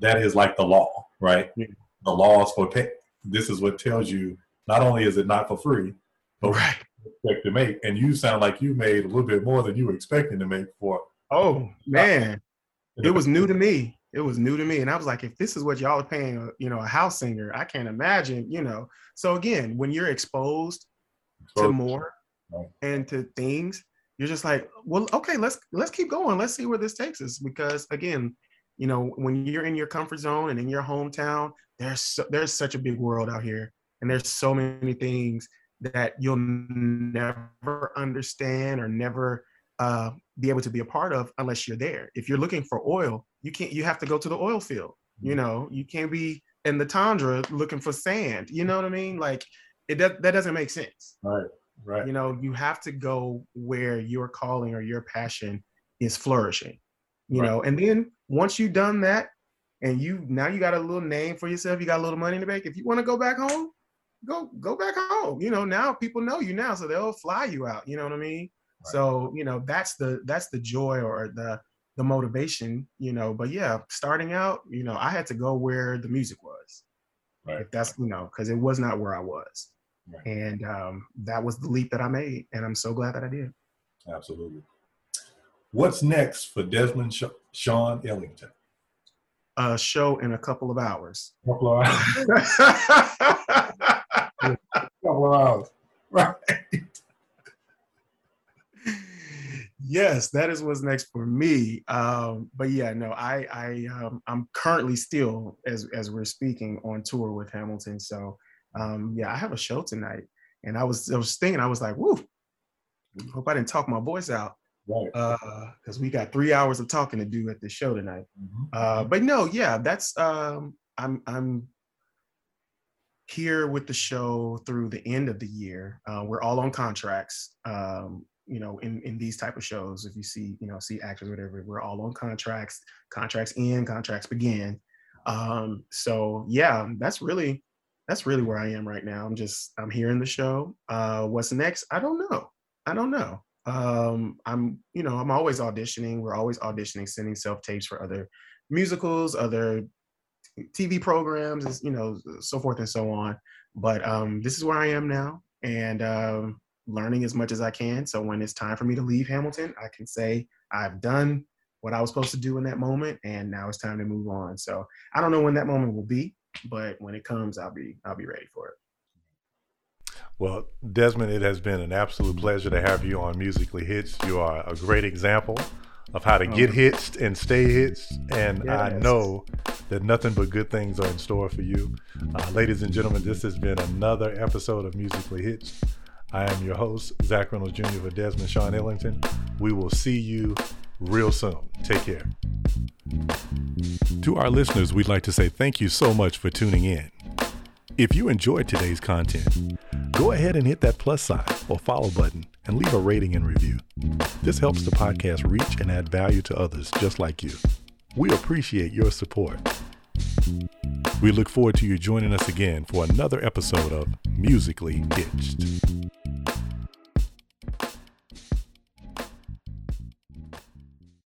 that is like the law, right? Yeah. The laws for pay. This is what tells you not only is it not for free, but right. expect to make. And you sound like you made a little bit more than you were expecting to make for. Oh man, it was new to me. It was new to me, and I was like, if this is what y'all are paying, a, you know, a house singer, I can't imagine, you know. So again, when you're exposed to more and to things, you're just like, well, okay, let's let's keep going. Let's see where this takes us. Because again, you know, when you're in your comfort zone and in your hometown, there's so, there's such a big world out here, and there's so many things that you'll never understand or never uh, be able to be a part of unless you're there. If you're looking for oil, you can't. You have to go to the oil field. You mm-hmm. know, you can't be in the tundra looking for sand. You know what I mean? Like it that that doesn't make sense. Right. Right. You know, you have to go where your calling or your passion is flourishing. You right. know, and then once you've done that, and you now you got a little name for yourself, you got a little money in the bank. If you want to go back home, go go back home. You know, now people know you now, so they'll fly you out. You know what I mean? So you know that's the that's the joy or the the motivation. You know, but yeah, starting out, you know, I had to go where the music was. Right. If that's you know, because it was not where I was. Right. And um, that was the leap that I made, and I'm so glad that I did. Absolutely. What's next for Desmond Sh- Sean Ellington? A show in a couple of hours. Couple of hours. couple of hours. Right. Yes, that is what's next for me. Um, but yeah, no, I, I, um, I'm currently still, as as we're speaking, on tour with Hamilton. So um, yeah, I have a show tonight, and I was I was thinking I was like, woo, hope I didn't talk my voice out. Right. Because uh, we got three hours of talking to do at the show tonight. Mm-hmm. Uh, but no, yeah, that's um, I'm I'm here with the show through the end of the year. Uh, we're all on contracts. Um, you know, in in these type of shows, if you see, you know, see actors, whatever, we're all on contracts. Contracts end, contracts begin. Um, so yeah, that's really that's really where I am right now. I'm just I'm here in the show. Uh, what's next? I don't know. I don't know. Um, I'm you know I'm always auditioning. We're always auditioning, sending self tapes for other musicals, other TV programs, you know, so forth and so on. But um, this is where I am now, and um, learning as much as I can. So when it's time for me to leave Hamilton, I can say I've done what I was supposed to do in that moment, and now it's time to move on. So I don't know when that moment will be but when it comes, I'll be I'll be ready for it. Well, Desmond, it has been an absolute pleasure to have you on Musically Hitched. You are a great example of how to get oh. hitched and stay hitched, and yes. I know that nothing but good things are in store for you. Uh, ladies and gentlemen, this has been another episode of Musically Hitched. I am your host, Zack Reynolds Jr. for Desmond Sean Ellington. We will see you real soon. Take care. To our listeners, we'd like to say thank you so much for tuning in. If you enjoyed today's content, go ahead and hit that plus sign or follow button and leave a rating and review. This helps the podcast reach and add value to others just like you. We appreciate your support. We look forward to you joining us again for another episode of Musically Hitched.